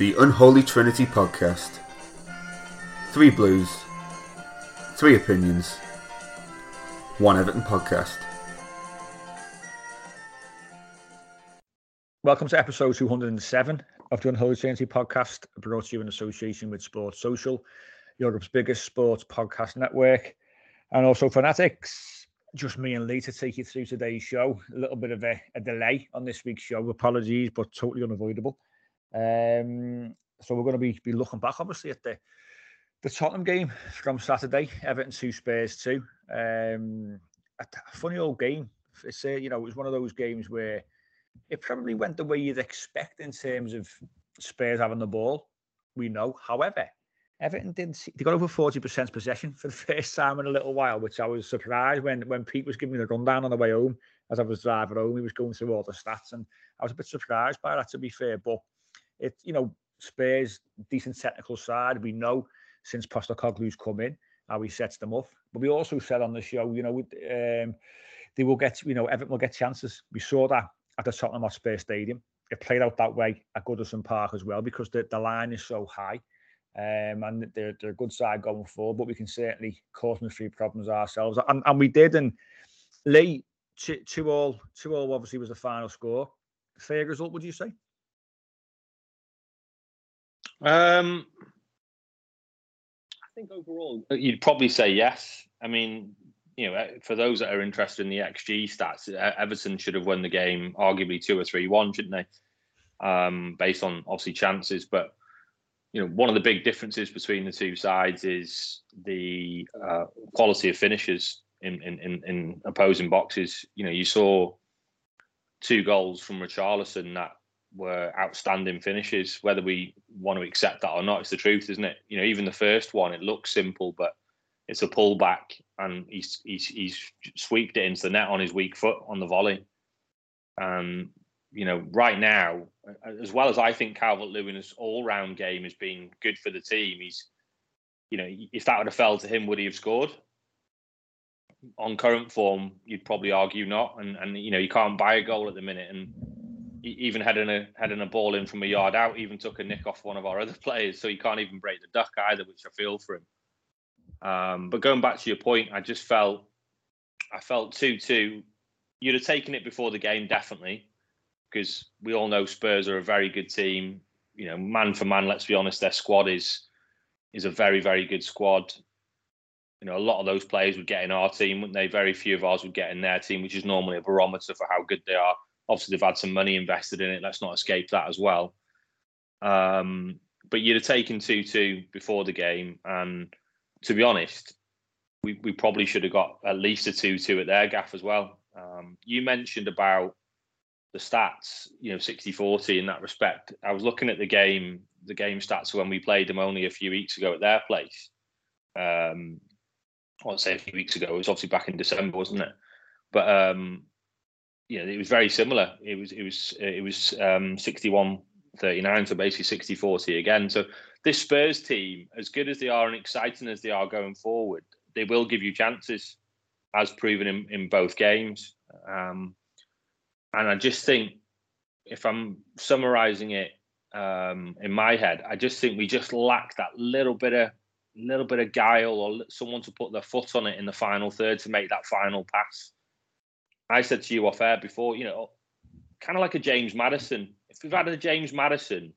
The Unholy Trinity Podcast. Three Blues, three opinions, one Everton podcast. Welcome to episode 207 of the Unholy Trinity podcast, brought to you in association with Sports Social, Europe's biggest sports podcast network, and also Fanatics. Just me and Lee to take you through today's show. A little bit of a, a delay on this week's show. Apologies, but totally unavoidable. Um, so we're going to be, be looking back, obviously, at the the Tottenham game from Saturday, Everton two Spurs two. Um, funny old game. It's a, you know, it was one of those games where it probably went the way you'd expect in terms of Spurs having the ball. We know, however, Everton didn't. See, they got over forty percent possession for the first time in a little while, which I was surprised when when Pete was giving me the rundown on the way home as I was driving home. He was going through all the stats, and I was a bit surprised by that, to be fair. But it, you know, Spurs decent technical side. We know since Postecoglou's come in, how he sets them up. But we also said on the show, you know, um, they will get, you know, Everton will get chances. We saw that at the Tottenham Hotspur Stadium. It played out that way at Goodison Park as well because the, the line is so high. Um, and they're, they're a good side going forward, but we can certainly cause them a few problems ourselves. And, and we did. And Lee, two, two all, two all obviously was the final score. Fair result, would you say? Um, I think overall, you'd probably say yes. I mean, you know, uh, for those that are interested in the XG stats, Everton should have won the game arguably two or three one, shouldn't they? Um, based on obviously chances, but you know, one of the big differences between the two sides is the uh, quality of finishes in, in, in in opposing boxes. You know, you saw two goals from Richarlison that were outstanding finishes. Whether we want to accept that or not, it's the truth, isn't it? You know, even the first one, it looks simple, but it's a pullback, and he's he's he's sweeped it into the net on his weak foot on the volley. Um, you know, right now, as well as I think Calvert Lewin's all round game has been good for the team, he's, you know, if that would have fell to him, would he have scored? On current form, you'd probably argue not. And and you know, you can't buy a goal at the minute. And even heading a heading a ball in from a yard out, even took a nick off one of our other players, so he can't even break the duck either, which I feel for him. Um, but going back to your point, I just felt I felt two two. You'd have taken it before the game, definitely, because we all know Spurs are a very good team. You know, man for man, let's be honest, their squad is is a very very good squad. You know, a lot of those players would get in our team, wouldn't they? Very few of ours would get in their team, which is normally a barometer for how good they are Obviously, they've had some money invested in it. Let's not escape that as well. Um, but you'd have taken 2 2 before the game. And to be honest, we, we probably should have got at least a 2 2 at their gaff as well. Um, you mentioned about the stats, you know, 60 40 in that respect. I was looking at the game, the game stats when we played them only a few weeks ago at their place. Um, I would say a few weeks ago. It was obviously back in December, wasn't it? But um, know, it was very similar. It was it was it was um, 61 39, so basically 60 40 again. So this Spurs team, as good as they are and exciting as they are going forward, they will give you chances, as proven in, in both games. Um, and I just think, if I'm summarizing it um, in my head, I just think we just lack that little bit of little bit of guile or someone to put their foot on it in the final third to make that final pass. I said to you off air before, you know, kind of like a James Maddison. If we've had a James Maddison,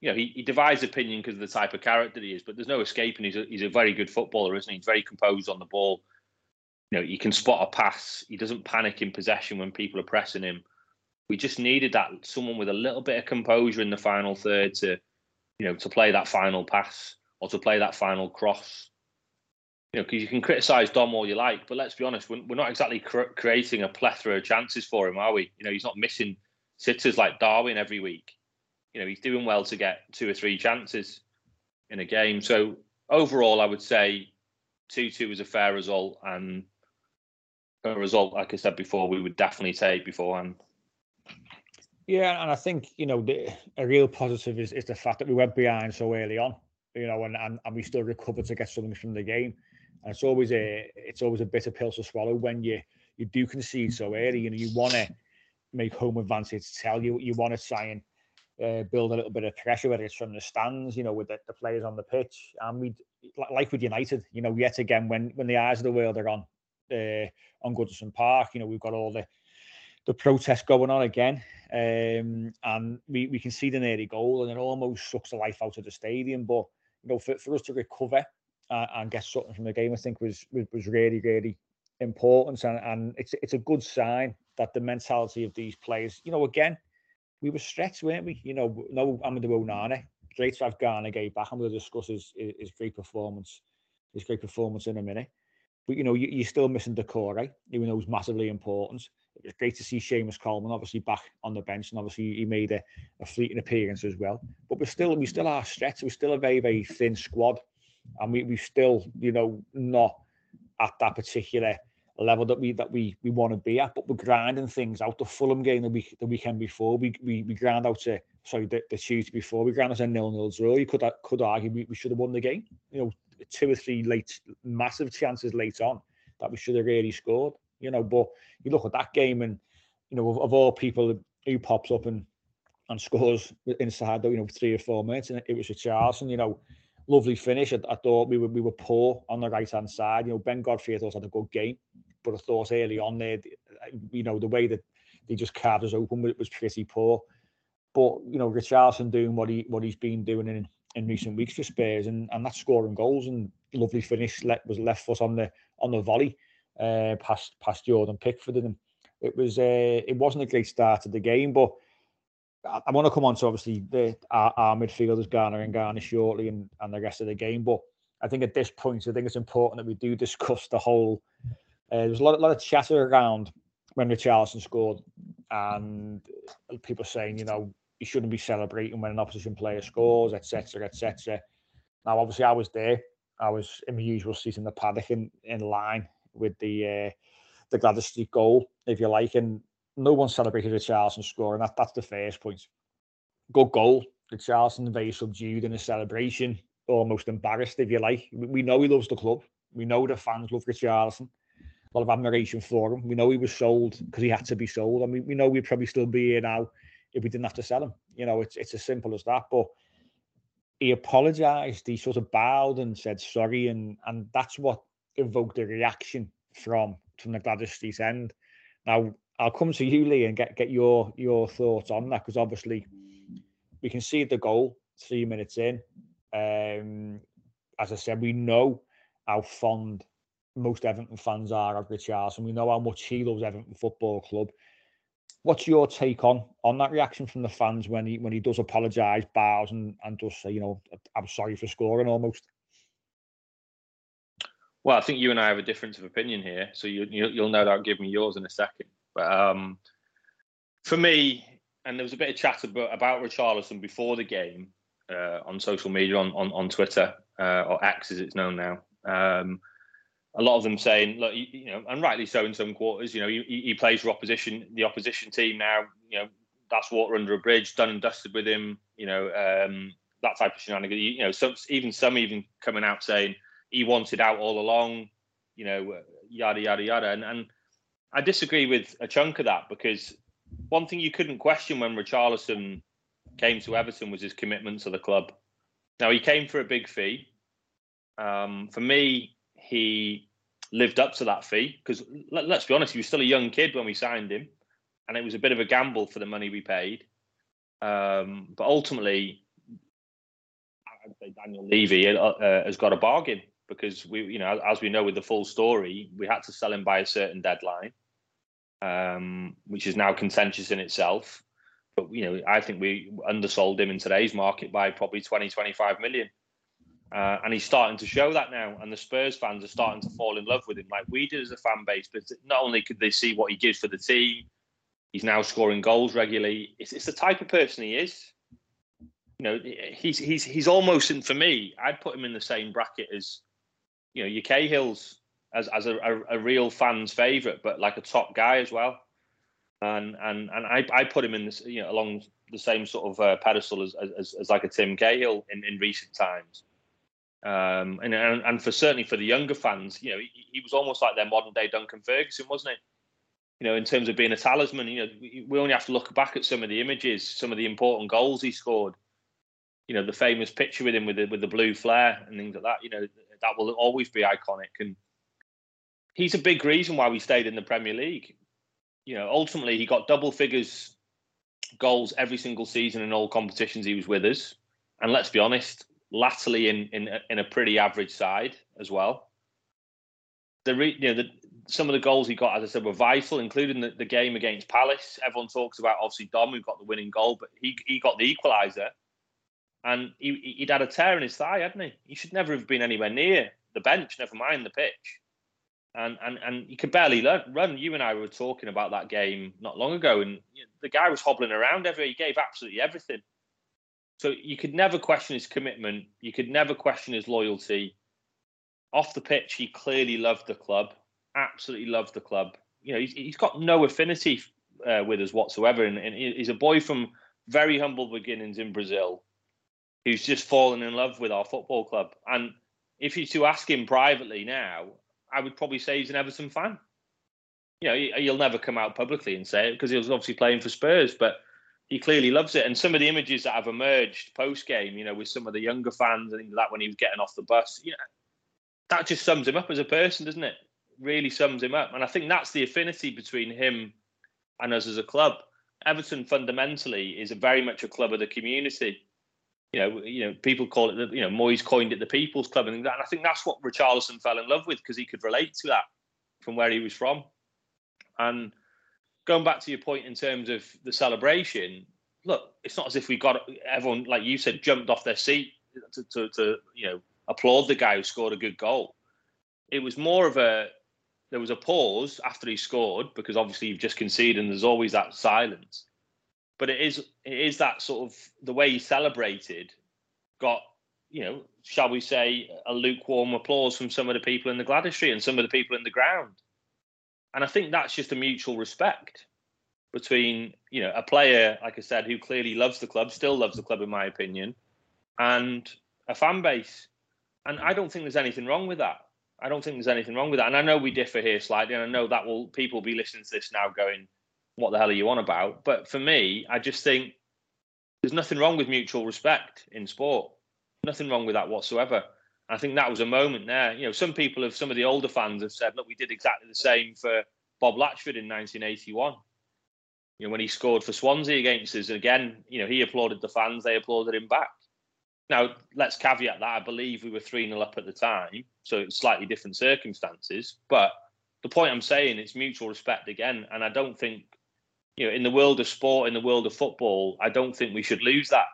you know, he, he divides opinion because of the type of character he is, but there's no escaping. He's a, he's a very good footballer, isn't he? He's very composed on the ball. You know, he can spot a pass. He doesn't panic in possession when people are pressing him. We just needed that someone with a little bit of composure in the final third to, you know, to play that final pass or to play that final cross. You know, because you can criticise Dom all you like, but let's be honest, we're, we're not exactly cr- creating a plethora of chances for him, are we? You know, he's not missing sitters like Darwin every week. You know, he's doing well to get two or three chances in a game. So overall, I would say two-two was a fair result, and a result, like I said before, we would definitely take beforehand. Yeah, and I think you know the, a real positive is, is the fact that we went behind so early on you know, and, and, and we still recovered to get something from the game. And it's always a it's always a bitter pill to swallow when you you do concede so early. You know, you want to make home advantage tell you you want to try and uh, build a little bit of pressure, whether it's from the stands, you know, with the, the players on the pitch. And we like with United, you know, yet again when when the eyes of the world are on uh, on Goodison Park, you know, we've got all the the protests going on again. Um, and we, we can see the nearly goal and it almost sucks the life out of the stadium. But you know, for, for us to recover uh, and get something from the game, I think was was, was really, really important. And, and it's it's a good sign that the mentality of these players, you know, again, we were stretched, weren't we? You know, no Amadou Onana. Great to have Gana Gueye back, and we'll discuss his, his great performance, his great performance in a minute. But you know, you, are still missing Doucouré, even though he's massively important. It was great to see Seamus Coleman obviously back on the bench, and obviously he made a, a fleeting appearance as well. But we're still we still are stretched. We're still a very very thin squad, and we we still you know not at that particular level that we that we we want to be at. But we're grinding things out. The Fulham game the week the weekend before, we we, we ground out to sorry the, the Tuesday before we ground out a nil nil draw. You could could argue we, we should have won the game. You know, two or three late massive chances late on that we should have really scored. You know, but you look at that game and you know of, of all people who pops up and and scores inside though, you know three or four minutes and it was Richarlison You know, lovely finish. I, I, thought we were we were poor on the right hand side. You know, Ben Godfrey I thought had a good game, but I thought early on there, you know, the way that they just carved us open it was pretty poor. But you know, Richarlison doing what he what he's been doing in in recent weeks for Spurs, and, and that's scoring goals and lovely finish. Let was left foot on the on the volley, uh, past past Jordan Pickford, and it was uh, it wasn't a great start to the game, but. I, I want to come on to obviously the our, our midfielders Gana and Garner shortly and, and the rest of the game, but I think at this point I think it's important that we do discuss the whole. Uh, there's a lot, a lot of chatter around when Richarlison scored, and people saying, you know, you shouldn't be celebrating when an opposition player scores, etc., etc. Now, obviously, I was there. I was in my usual seat in the paddock in, in line with the uh, the Gladys Street goal, if you like, and no one celebrated Richarlison scoring. That that's the first point. Good goal. Richarlison very subdued in his celebration, almost embarrassed, if you like. We know he loves the club. We know the fans love Richarlison. A lot of admiration for him. We know he was sold because he had to be sold. I mean, we know we'd probably still be here now if we didn't have to sell him. You know, it's it's as simple as that. But he apologized. He sort of bowed and said sorry, and and that's what evoked a reaction from from the Gladys Street end. Now I'll come to you, Lee, and get get your your thoughts on that because obviously we can see the goal three minutes in. Um, as I said, we know how fond most Everton fans are of Richarlison. We know how much he loves Everton Football Club. What's your take on on that reaction from the fans when he when he does apologise, bows, and and does say, you know, I'm sorry for scoring almost? Well, I think you and I have a difference of opinion here, so you, you will no doubt give me yours in a second. But um, for me, and there was a bit of chatter about, about Richarlison before the game uh, on social media, on on, on Twitter uh, or X as it's known now. Um, a lot of them saying, look, you, know, and rightly so in some quarters. You know, he, he plays for opposition, the opposition team now. You know, that's water under a bridge, done and dusted with him. You know, um, that type of shenanigans. You know, some even some even coming out saying he wanted out all along. You know, yada yada yada, and and I disagree with a chunk of that because one thing you couldn't question when Richarlison came to Everton was his commitment to the club. Now he came for a big fee. Um, for me, he lived up to that fee because let, us be honest, he was still a young kid when we signed him, and it was a bit of a gamble for the money we paid. Um, but ultimately, I'd say Daniel Levy uh, uh, has got a bargain because we, you know, as we know with the full story, we had to sell him by a certain deadline, um, which is now contentious in itself. But you know, I think we undersold him in today's market by probably 20, 25 million. Uh, and he's starting to show that now, and the Spurs fans are starting to fall in love with him, like we did as a fan base. But not only could they see what he gives for the team, he's now scoring goals regularly. It's, it's the type of person he is. You know, he's he's he's almost, and for me, I'd put him in the same bracket as, you know, your Cahill's as as a, a, a real fan's favourite, but like a top guy as well. And and and I, I put him in this, you know, along the same sort of uh, pedestal as, as as like a Tim Cahill in in recent times. Um, and, and, and for certainly for the younger fans, you know, he, he, was almost like their modern day Duncan Ferguson, wasn't he? You know, in terms of being a talisman, you know, we only have to look back at some of the images, some of the important goals he scored. You know, the famous picture with him with the with the blue flare and things like that. You know, that will always be iconic. And he's a big reason why we stayed in the Premier League. You know, ultimately he got double figures goals every single season in all competitions he was with us. And let's be honest, latterly in in in a pretty average side as well. The re, you know the, some of the goals he got, as I said, were vital, including the, the game against Palace. Everyone talks about obviously Dom who got the winning goal, but he he got the equaliser, and he he'd had a tear in his thigh, hadn't he? He should never have been anywhere near the bench, never mind the pitch. And and and he could barely run. You and I were talking about that game not long ago, and the guy was hobbling around everywhere. He gave absolutely everything. So you could never question his commitment. You could never question his loyalty. Off the pitch, he clearly loved the club. Absolutely loved the club. You know, he's, he's got no affinity uh, with us whatsoever, and, and, he's a boy from very humble beginnings in Brazil, who's just fallen in love with our football club. And if you to ask him privately now, I would probably say he's an Everton fan. You know, he'll never come out publicly and say it because he was obviously playing for Spurs, but he clearly loves it. And some of the images that have emerged post game, you know, with some of the younger fans and that when he was getting off the bus, you know, that just sums him up as a person, doesn't it? Really sums him up. And I think that's the affinity between him and us as a club. Everton fundamentally is a very much a club of the community. You know, you know, people call it the, you know, Moyes coined it the people's club, and I think that's what Richarlison fell in love with because he could relate to that from where he was from. And going back to your point in terms of the celebration, look, it's not as if we got everyone, like you said, jumped off their seat to, to, to you know applaud the guy who scored a good goal. It was more of a there was a pause after he scored because obviously you've just conceded and there's always that silence. But it is it is that sort of the way he celebrated got you know shall we say a lukewarm applause from some of the people in the Street and some of the people in the ground. And I think that's just a mutual respect between, you know, a player, like I said, who clearly loves the club, still loves the club, in my opinion, and a fan base. And I don't think there's anything wrong with that. I don't think there's anything wrong with that. And I know we differ here slightly, and I know that will people will be listening to this now going, What the hell are you on about? But for me, I just think there's nothing wrong with mutual respect in sport. Nothing wrong with that whatsoever. I think that was a moment there. You know, some people have, some of the older fans have said, look, we did exactly the same for Bob Latchford in 1981. You know, when he scored for Swansea against us, and again, you know, he applauded the fans, they applauded him back. Now, let's caveat that I believe we were 3 0 up at the time, so it's slightly different circumstances. But the point I'm saying, it's mutual respect again. And I don't think, you know, in the world of sport, in the world of football, I don't think we should lose that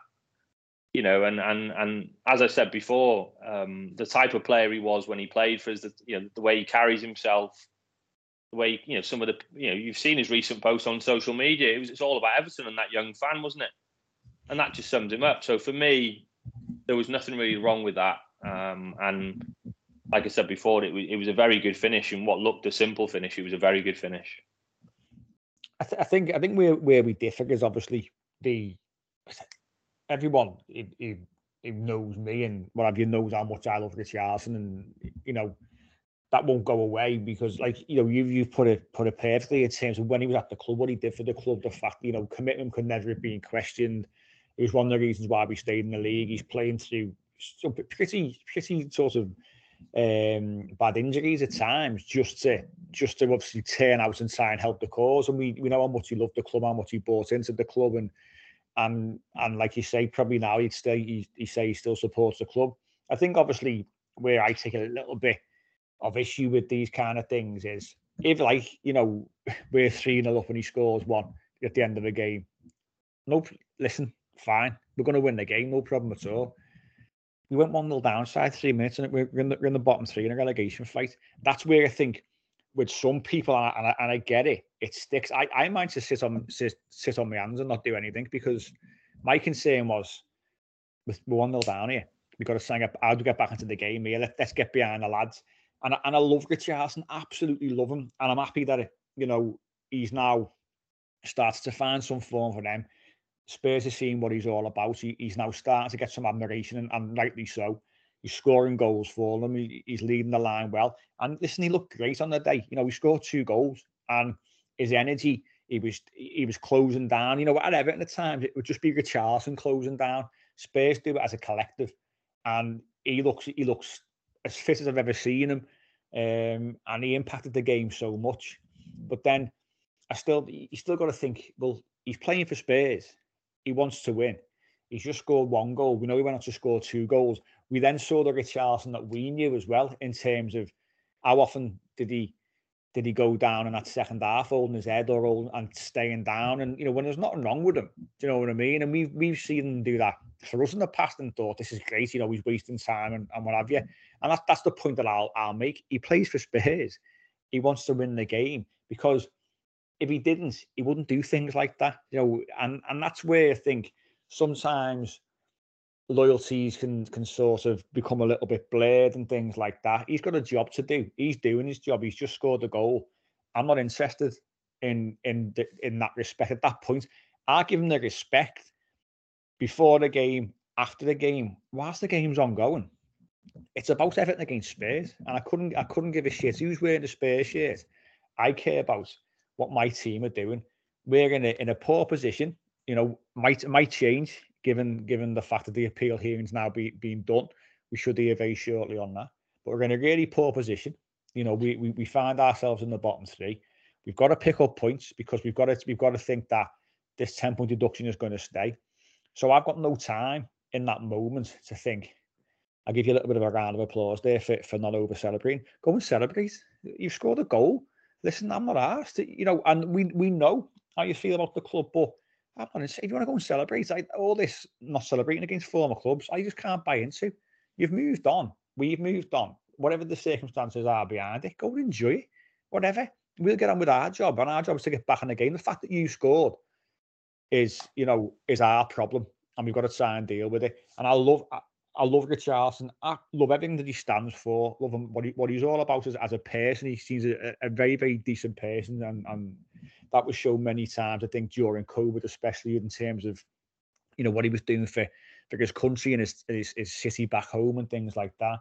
you know, and and and as I said before, um, the type of player he was when he played for us, the, you know, the way he carries himself, the way you know some of the you know you've seen his recent posts on social media. It was it's all about Everton and that young fan, wasn't it? And that just sums him up. So for me, there was nothing really wrong with that. Um, and like I said before, it was it was a very good finish, and what looked a simple finish, it was a very good finish. I, th- I think I think where where we differ is obviously the everyone who, who knows me and what have you knows how much I love Richarlison, and you know that won't go away because, like you know, you you put it put it perfectly in terms of when he was at the club, what he did for the club, the fact you know commitment could never have been questioned. It was one of the reasons why we stayed in the league. He's playing through pretty pretty sort of um, bad injuries at times just to just to obviously turn out and try and help the cause. And we we know how much he loved the club, how much he bought into the club, and and and like you say, probably now he'd stay. He, he say he still supports the club. I think obviously where I take a little bit of issue with these kind of things is if like you know we're three 0 up and he scores one at the end of the game. No, listen, fine, we're going to win the game, no problem at all we went 1 0 downside three minutes and we're in, the, we're in the bottom three in a relegation fight. That's where I think with some people, and I, and I, and I get it, it sticks. I, I might just sit on sit, sit on my hands and not do anything because my concern was with 1 nil down here. We've got to sign up. How do we get back into the game here? Let, let's get behind the lads. And, and I love Richarlison, absolutely love him. And I'm happy that, you know, he's now starts to find some form for them. Spurs are seeing what he's all about. He, he's now starting to get some admiration, and, and rightly so. He's scoring goals for them. He, he's leading the line well. And listen, he looked great on the day. You know, he scored two goals, and his energy. He was he was closing down. You know, at Everton at times it would just be Richarlison closing down. Spurs do it as a collective, and he looks he looks as fit as I've ever seen him. Um, and he impacted the game so much. But then I still you still got to think, well, he's playing for Spurs he wants to win. He's just scored one goal. We know he went on to score two goals. We then saw the Richarlison that we knew as well in terms of how often did he did he go down in that second half, holding his head or holding, and staying down? And you know, when there's nothing wrong with him, do you know what I mean? And we've we've seen him do that for us in the past and thought this is great. You know, he's wasting time and, and what have you. And that's that's the point that I'll I'll make. He plays for Spurs. He wants to win the game because if he didn't, he wouldn't do things like that. You know, and and that's where I think sometimes loyalties can can sort of become a little bit blurred and things like that. He's got a job to do. He's doing his job. He's just scored a goal. I'm not interested in in in that respect. At that point, I give him the respect before the game, after the game, whilst the game's ongoing. It's about Everton against Spurs, and I couldn't I couldn't give a shit who's wearing the Spurs shirt. I care about what my team are doing. We're in a in a poor position. You know, might might change given given the fact that the appeal hearings now be, being done. We should hear very shortly on that. But we're in a really poor position. You know, we, we we find ourselves in the bottom three. We've got to pick up points because we've got to we've got to think that this 10 point deduction is going to stay. So I've got no time in that moment to think. I'll give you a little bit of a round of applause there for, for not over celebrating. Go and celebrate. You've scored a goal listen, I'm not asked. You know, and we we know how you feel about the club, but I'm honest, if you want to go and celebrate, I, all this not celebrating against former clubs, I just can't buy into. You've moved on. We've moved on. Whatever the circumstances are behind it, go and enjoy it. Whatever. We'll get on with our job, and our job is to get back in the game. The fact that you scored is, you know, is our problem, and we've got to try and deal with it. And I love, I love Richarlison. I love everything that he stands for. Love him, what, he, what he's all about as, as a person. He seems a, a very, very decent person. And, and that was shown many times, I think, during COVID, especially in terms of, you know, what he was doing for, for his country and his, his, his city back home and things like that.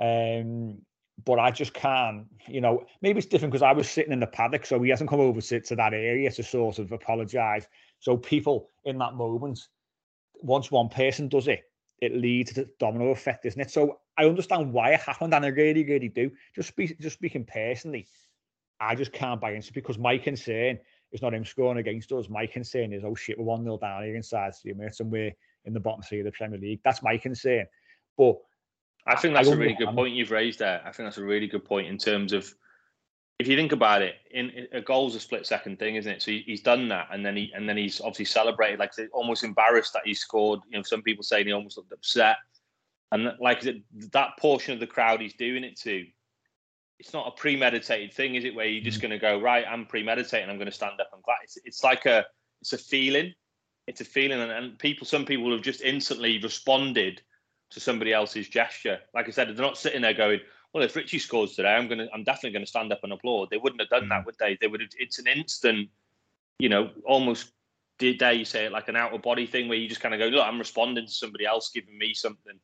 Um, but I just can't, you know, maybe it's different because I was sitting in the paddock, so he hasn't come over to, to that area to sort of apologise. So people in that moment, once one person does it, it leads to domino effect, isn't it? So I understand why it happened, and I really, really do. Just speak, just speaking personally, I just can't buy into it because my concern is not him scoring against us. My concern is, oh shit, we're one 0 down here inside three minutes, and we're in the bottom three of the Premier League. That's my concern. But I think that's I a really good point you've raised there. I think that's a really good point in terms of if you think about it, in a goal's a split second thing, isn't it? So he's done that, and then he and then he's obviously celebrated, like almost embarrassed that he scored. You know, some people say he almost looked upset, and like that portion of the crowd he's doing it to, it's not a premeditated thing, is it? Where you're just mm. going to go right, I'm premeditating, I'm going to stand up and clap. It's, it's like a it's a feeling, it's a feeling, and, and people, some people have just instantly responded to somebody else's gesture. Like I said, they're not sitting there going, well, if Richie scores today, I'm gonna, I'm definitely gonna stand up and applaud. They wouldn't have done mm. that, would they? They would. Have, it's an instant you know, almost dare you say it like an out of body thing where you just kind of go, look, I'm responding to somebody else giving me something. And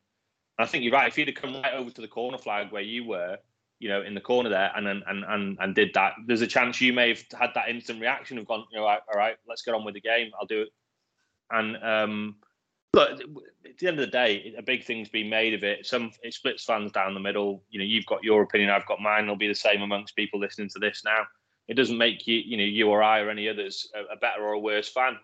I think you're right. If you'd have come right over to the corner flag where you were, you know, in the corner there, and and and and did that, there's a chance you may have had that instant reaction of gone, you know, all right, let's get on with the game. I'll do it. And um, but at the end of the day, a big thing's been made of it. Some it splits fans down the middle. You know, you've got your opinion, I've got mine. It'll be the same amongst people listening to this now. It doesn't make you, you know, you or I or any others a, a better or a worse fan.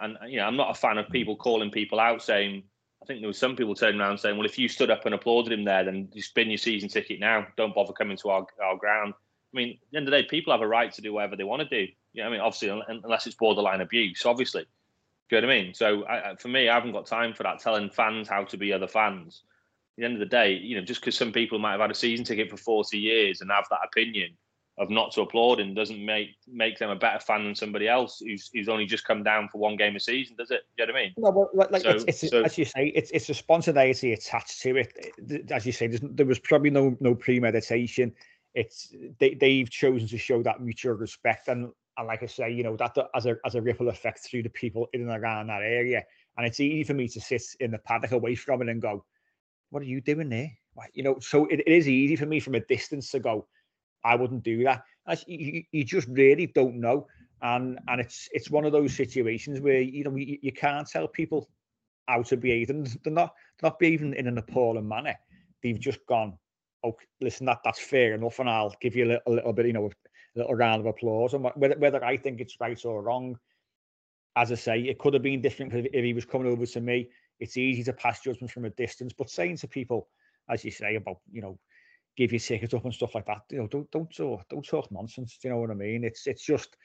And uh, you know, I'm not a fan of people calling people out saying I think there was some people turning around saying, "Well, if you stood up and applauded him there, then you spin your season ticket now. Don't bother coming to our, our ground." I mean, at the end of the day, people have a right to do whatever they want to do. You know, I mean, obviously, unless it's borderline abuse, obviously. Do you know what I mean? So, I, for me, I haven't got time for that. Telling fans how to be other fans. At the end of the day, you know, just because some people might have had a season ticket for forty years and have that opinion of not to applaud him doesn't make make them a better fan than somebody else who's who's only just come down for one game a season, does it? Do You know what I mean? No, but like, so, it's, it's so, as you say, it's it's a spontaneity attached to it. As you say, there was probably no no premeditation. It's they they've chosen to show that mutual respect and and like I say, you know that as a as a ripple effect through the people in and around that area. And it's easy for me to sit in the paddock away from it and go, "What are you doing there?" You know, so it, it is easy for me from a distance to go I wouldn't do that. You, you just really don't know, and and it's it's one of those situations where you know you, you can't tell people how to behave, and they're not not behaving in an appalling manner. They've just gone, oh, listen, that that's fair enough, and I'll give you a little, a little bit, you know, little round of applause. And whether whether I think it's right or wrong, as I say, it could have been different if he was coming over to me. It's easy to pass judgment from a distance, but saying to people, as you say about you know give your tickets up and stuff like that. You know, don't don't talk don't talk nonsense. Do you know what I mean? It's it's just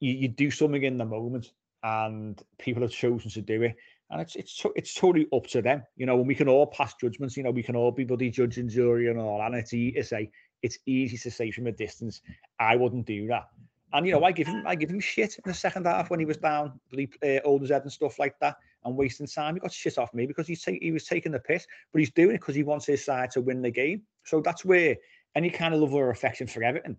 you, you do something in the moment, and people have chosen to do it, and it's it's it's totally up to them. You know, and we can all pass judgments. You know, we can all be bloody judge and jury and all, and it's easy to say it's easy to say from a distance. I wouldn't do that. And you know, I give him I give him shit in the second half when he was down, uh, Olders Head and stuff like that, and wasting time. He got shit off me because he's take, he was taking the piss, but he's doing it because he wants his side to win the game. So that's where any kind of love or affection for Everton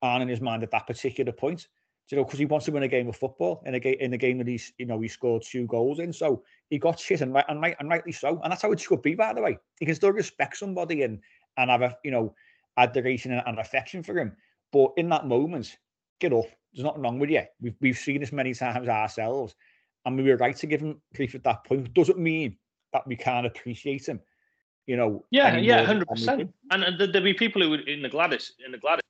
aren't in his mind at that particular point. You know, because he wants to win a game of football in a game in a game that he's you know he scored two goals in. So he got shit and right and, right, and rightly so. And that's how it should be, by the way. He can still respect somebody and and have a you know adoration and, and affection for him. But in that moment, get up. There's nothing wrong with you. We've we've seen this many times ourselves, and we were right to give him grief at that point. Doesn't mean that we can't appreciate him you know. Yeah, yeah, hundred percent. And, and there'll be people who would in the Gladys in the Gladys.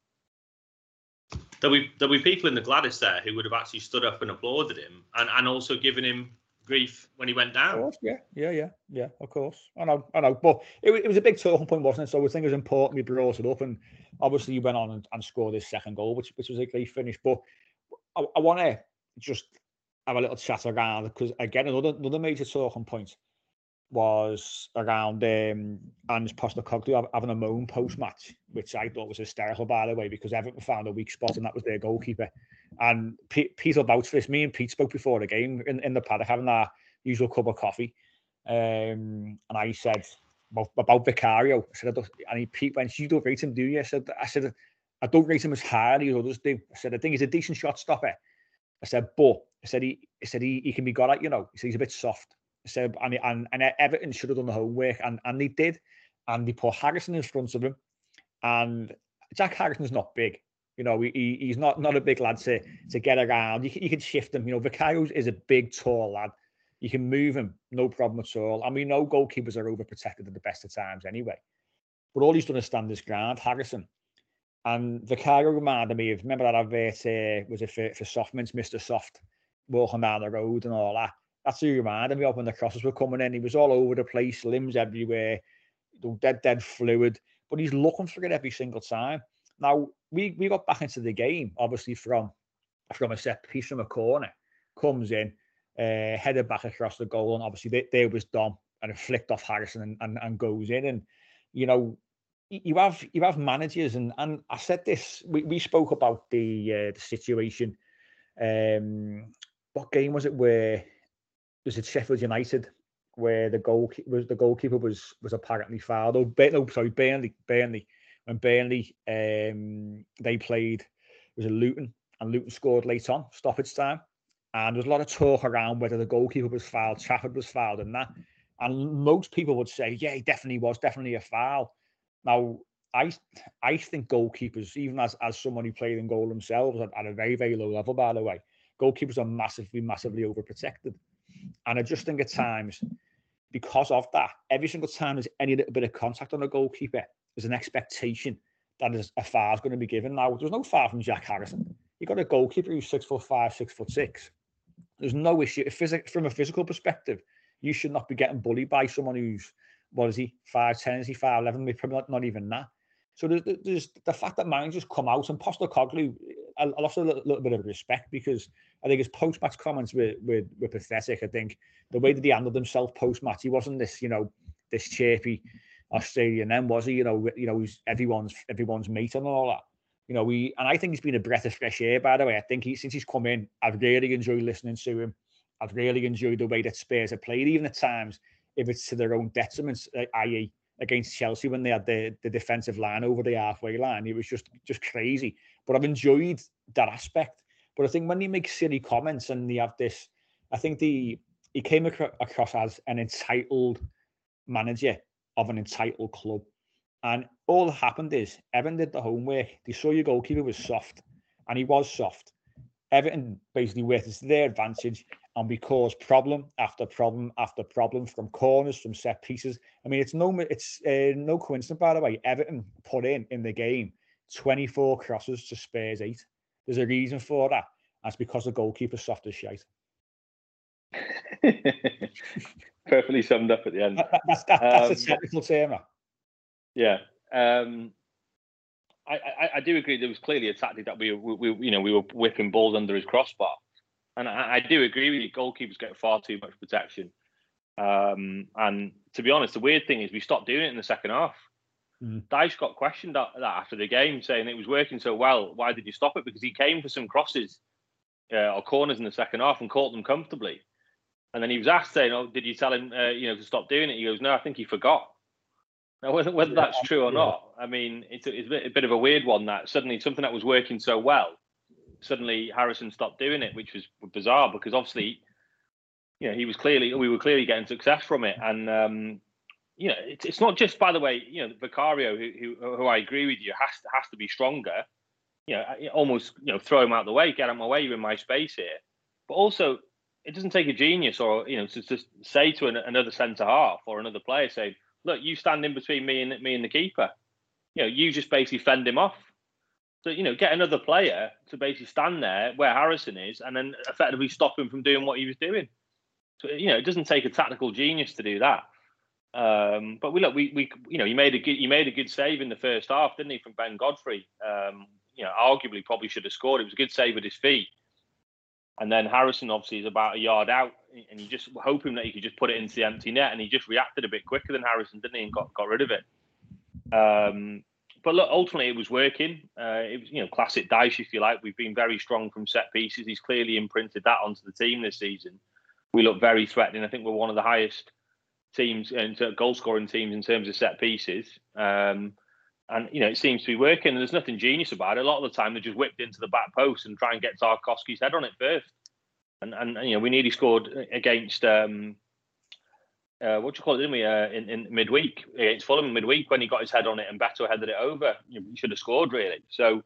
There'll be there'll be people in the Gladys there who would have actually stood up and applauded him, and and also given him grief when he went down. Course, yeah, yeah, yeah, yeah. Of course, I know, I know. But it, it was a big talking point, wasn't it? So I think it was important we brought it up, and obviously he went on and, and scored his second goal, which which was a great finish. But I, I want to just have a little chat around because again, another another major talking point was around um, Ange Postecoglou having a moan post match, which I thought was hysterical, by the way, because Everton found a weak spot and that was their goalkeeper. And Pete, Pete will for this. Me and Pete spoke before the game in, in the paddock having our usual cup of coffee. Um, and I said about, Vicario. I said, I and he, Pete went, You don't rate him, do you? I said, I said, I don't rate him as highly as others do. I said, I think he's a decent shot stopper. I said, but I said he, I said he, he can be got at, you know. He said he's a bit soft. So and, and and Everton should have done the homework, and and they did, and they put Harrison in front of him, and Jack Harrison's not big. You know, he, he's not not a big lad to to get around. You can, you can shift him. You know, Vicario is a big, tall lad. You can move him, no problem at all. And we know goalkeepers are overprotected at the best of times anyway. But all he's done is stand his ground, Harrison. And Vicario reminded me of remember that advert uh, was it for, for Mr. Soft, walking down the road and all that that's who reminded me of when the crosses were coming in. He was all over the place, limbs everywhere, dead, dead fluid, but he's looking for it every single time. Now, we, we got back into the game, obviously, from from a set piece from a corner, comes in, uh, headed back across the goal, and obviously there, there was Dom, and it flicked off Harrison and, and, and goes in. And, you know, you have you have managers, and and I said this, we, we spoke about the uh, the situation. Um, what game was it where was it Sheffield United where the goal was the goalkeeper was was apparently fouled. Oh, no, sorry, Burnley, Burnley. When Burnley um they played it was a Luton and Luton scored late on, stoppage time. And there was a lot of talk around whether the goalkeeper was fouled, Trafford was fouled, and that. And most people would say, yeah, definitely was, definitely a foul. Now, I I think goalkeepers, even as as someone who played in goal themselves at, at a very, very low level, by the way, goalkeepers are massively, massively overprotected. And I just think at times, because of that, every single time there's any little bit of contact on a goalkeeper, there's an expectation that is a foul is going to be given. Now, there's no foul from Jack Harrison. You've got a goalkeeper who's six foot five, six foot six. There's no issue. From a physical perspective, you should not be getting bullied by someone who's, what is he, 5'10, is he 5'11, maybe probably not, not even that. So there's, there's the fact that managers come out and Postecoglou, I, I lost a little, little, bit of respect because I think his post-match comments were, were, were pathetic. I think the way that he handled himself post-match, he wasn't this, you know, this chirpy Australian then, was he? You know, you know, he's everyone's everyone's mate and all that. You know, we and I think he's been a breath of fresh air, by the way. I think he since he's come in, I've really enjoyed listening to him. I've really enjoyed the way that Spurs have played, even at times, if it's to their own detriment, i.e., against Chelsea when they had the, the defensive line over the halfway line. It was just just crazy. But I've enjoyed that aspect. But I think when he makes silly comments and they have this, I think the he came across as an entitled manager of an entitled club. And all that happened is Evan did the homework. They saw your goalkeeper was soft, and he was soft. Everton basically worked to their advantage, and we caused problem after problem after problem from corners, from set pieces. I mean, it's no it's uh, no coincidence, by the way. Everton put in in the game 24 crosses to Spurs eight. There's a reason for that. That's because the goalkeeper's soft as shite. Perfectly summed up at the end. That, that's, that, that's um, a technical term. Yeah. Um, I, I, I, do agree. There was clearly a tactic that we, we, we you know, we were whipping balls under his crossbar, and I, I, do agree with you. Goalkeepers get far too much protection, um, and to be honest, the weird thing is we stopped doing it in the second half. Mm. Dyche got questioned that, that after the game, saying it was working so well. Why did you stop it? Because he came for some crosses uh, or corners in the second half and caught them comfortably. And then he was asked, saying, "Oh, did you tell him, uh, you know, to stop doing it?" He goes, "No, I think he forgot." Now, whether, whether that's true or yeah. not, I mean, it's a, it's a bit of a weird one. That suddenly something that was working so well, suddenly Harrison stopped doing it, which was bizarre because obviously, you know, he was clearly we were clearly getting success from it, and um, you know, it's, it's not just by the way, you know, Vicario, who, who, who I agree with you, has to has to be stronger. You know, almost you know, throw him out the way, get him away, you're in my space here. But also, it doesn't take a genius or you know to just say to an, another centre half or another player, say, look, you stand in between me and me and the keeper. You know, you just basically fend him off. So you know, get another player to basically stand there where Harrison is, and then effectively stop him from doing what he was doing. So you know, it doesn't take a tactical genius to do that. Um, but we look, we we you know, he made a good he made a good save in the first half, didn't he, from Ben Godfrey? Um, you know, arguably probably should have scored. It was a good save with his feet. And then Harrison obviously is about a yard out, and you just hoping that he could just put it into the empty net, and he just reacted a bit quicker than Harrison, didn't he, and got, got rid of it. Um, but look, ultimately it was working. Uh, it was you know classic Dyche, if you like. We've been very strong from set pieces. He's clearly imprinted that onto the team this season. We look very threatening. I think we're one of the highest teams and goal scoring teams in terms of set pieces. Um, and you know it seems to be working. And there's nothing genius about it. A lot of the time, they're just whipped into the back post and try and get Tarkowski's head on it first. And and you know we nearly scored against um, uh, what do you call it? Didn't we uh, in, in midweek against Fulham midweek when he got his head on it and Beto headed it over? You know, should have scored really. So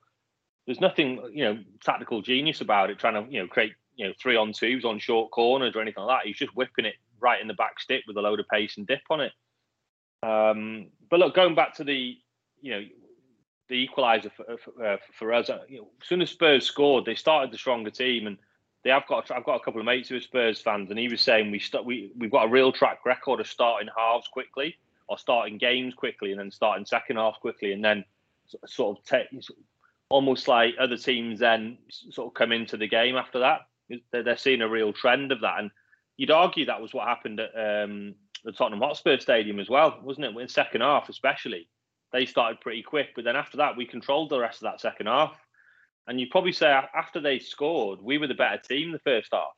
there's nothing you know tactical genius about it. Trying to you know create you know three on twos on short corners or anything like that. He's just whipping it right in the back stick with a load of pace and dip on it. Um, but look, going back to the you know, the equaliser for, uh, for us. Uh, you know, as soon as Spurs scored, they started the stronger team, and they have got. I've got a couple of mates who are Spurs fans, and he was saying we st- we we've got a real track record of starting halves quickly, or starting games quickly, and then starting second half quickly, and then sort of almost like other teams then sort of come into the game after that. They're seeing a real trend of that, and you'd argue that was what happened at um, the Tottenham Hotspur Stadium as well, wasn't it? In second half, especially they started pretty quick, but then after that, we controlled the rest of that second half. And you'd probably say after they scored, we were the better team the first half.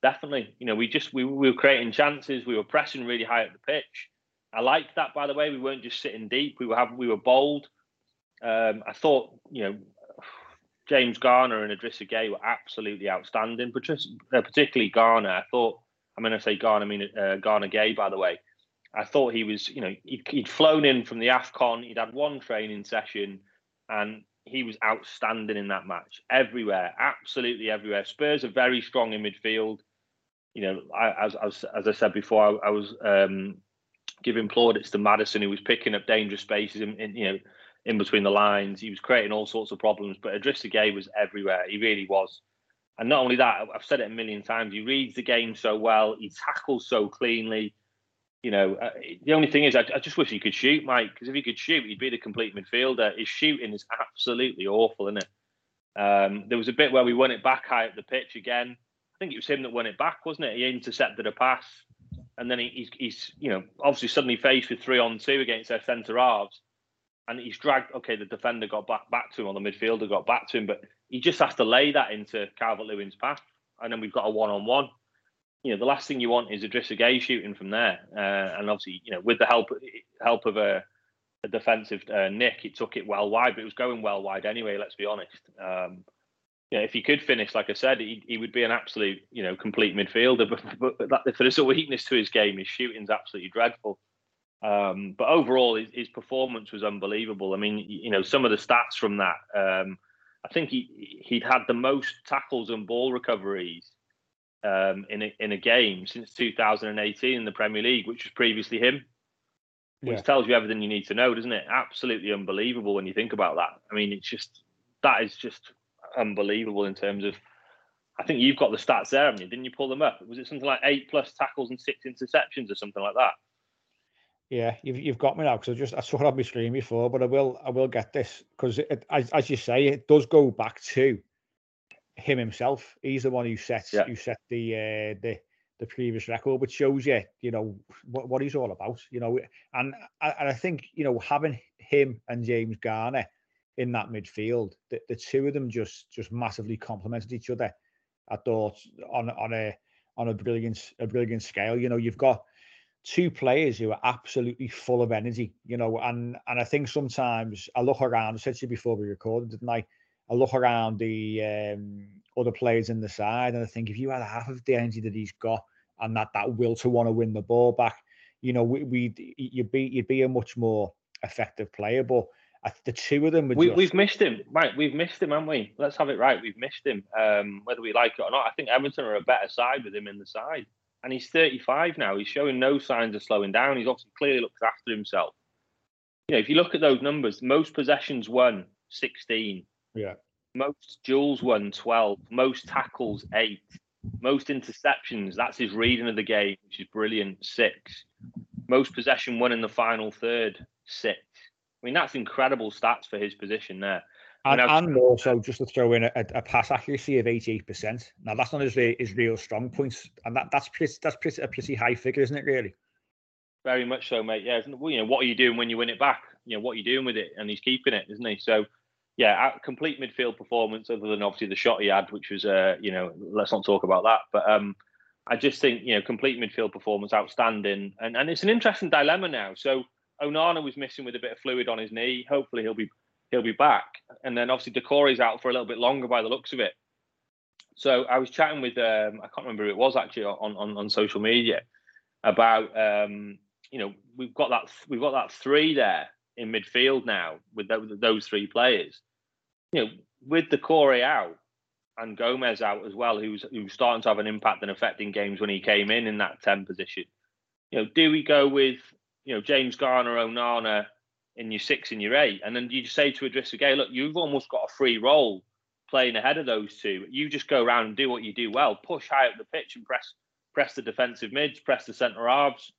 Definitely, you know, we just we, we were creating chances, we were pressing really high at the pitch. I liked that, by the way. We weren't just sitting deep. We were having, we were bold. Um, I thought, you know, James Garner and Idrissa Gueye were absolutely outstanding, uh, particularly Garner. I thought, I mean, I say Garner, I mean uh, Gana Gueye, by the way. I thought he was, you know, he'd, he'd flown in from the AFCON, he'd had one training session, and he was outstanding in that match. Everywhere, absolutely everywhere. Spurs are very strong in midfield. You know, I, as, as, as I said before, I, I was um, giving plaudits to Maddison, who was picking up dangerous spaces in, in, you know in between the lines. He was creating all sorts of problems, but Idrissa Gueye was everywhere. He really was. And not only that, I've said it a million times. He reads the game so well. He tackles so cleanly. You know, uh, the only thing is, I, I, just wish he could shoot, Mike. Because if he could shoot, he'd be the complete midfielder. His shooting is absolutely awful, isn't it? Um, there was a bit where we won it back high up the pitch again. I think it was him that won it back, wasn't it? He intercepted a pass, and then he, he's, he's, you know, obviously suddenly faced with three on two against their centre halves, and he's dragged. Okay, the defender got back back to him, or the midfielder got back to him, but he just has to lay that into Calvert Lewin's path, and then we've got a one on one you know, the last thing you want is Idrissa Gueye shooting from there. Uh, and obviously, you know, with the help help of a, a defensive uh, Nick, it took it well wide, but it was going well wide anyway. Let's be honest. Um, yeah, if he could finish, like I said, he, he would be an absolute, you know, complete midfielder. But, but that, if there's a weakness to his game, his shooting's absolutely dreadful. Um, but overall, his, his, performance was unbelievable. I mean, you know, some of the stats from that. Um, I think he he'd had the most tackles and ball recoveries um, in a, in a game since 2018 in the Premier League, which was previously him. Which yeah. tells you everything you need to know, doesn't it? Absolutely unbelievable when you think about that. I mean, it's just that is just unbelievable in terms of. I think you've got the stats there, haven't you? Didn't you pull them up? Was it something like eight plus tackles and six interceptions or something like that? Yeah, you've, you've got me now because I just I saw it on my screen before, but I will I will get this because as, as you say, it does go back to him himself. He's the one who sets yeah. who set the uh, the the previous record, which shows you, you know, what, what he's all about. You know, and and I think you know having him and James Garner in that midfield, the, the two of them just just massively complemented each other. I thought on on a on a brilliant a brilliant scale. You know, you've got two players who are absolutely full of energy. You know, and and I think sometimes I look around. I said to you before we recorded, didn't I? I look around the um, other players in the side, and I think if you had half of the energy that he's got and that that will to want to win the ball back, you know, we, we you'd be you'd be a much more effective player. But the two of them, we, have missed him, right? We've missed him, haven't we? Let's have it right. We've missed him, um, whether we like it or not. I think Everton are a better side with him in the side, and he's 35 now. He's showing no signs of slowing down. He's obviously clearly looks after himself. You know, if you look at those numbers, most possessions won 16, yeah. Most duels won 12. Most tackles, eight. Most interceptions, that's his reading of the game, which is brilliant, six. Most possession won in the final third, six. I mean, that's incredible stats for his position there. And, and also, just to throw in a, a, pass accuracy of 88%. Now, that's not his, his real strong points. And that, that's pretty, that's pretty, a pretty high figure, isn't it, really? Very much so, mate. Yeah. You know, what are you doing when you win it back? You know, what are you doing with it? And he's keeping it, isn't he? So, yeah, complete midfield performance, other than obviously the shot he had, which was, uh, you know, let's not talk about that. But um, I just think, you know, complete midfield performance, outstanding, and and it's an interesting dilemma now. So Onana was missing with a bit of fluid on his knee. Hopefully he'll be he'll be back, and then obviously Doucouré's out for a little bit longer by the looks of it. So I was chatting with um, I can't remember who it was actually on on, on social media about um, you know we've got that we've got that three there in midfield now with, those three players you know, with Doucouré out and Gomez out as well, who's who's starting to have an impact and affecting games when he came in in that 10 position. You know, do we go with, you know, James Garner, Onana in your six and your eight? And then you just say to Idrissa Gueye, look, you've almost got a free role playing ahead of those two. You just go around and do what you do well, push high up the pitch and press press the defensive mids, press the centre halves.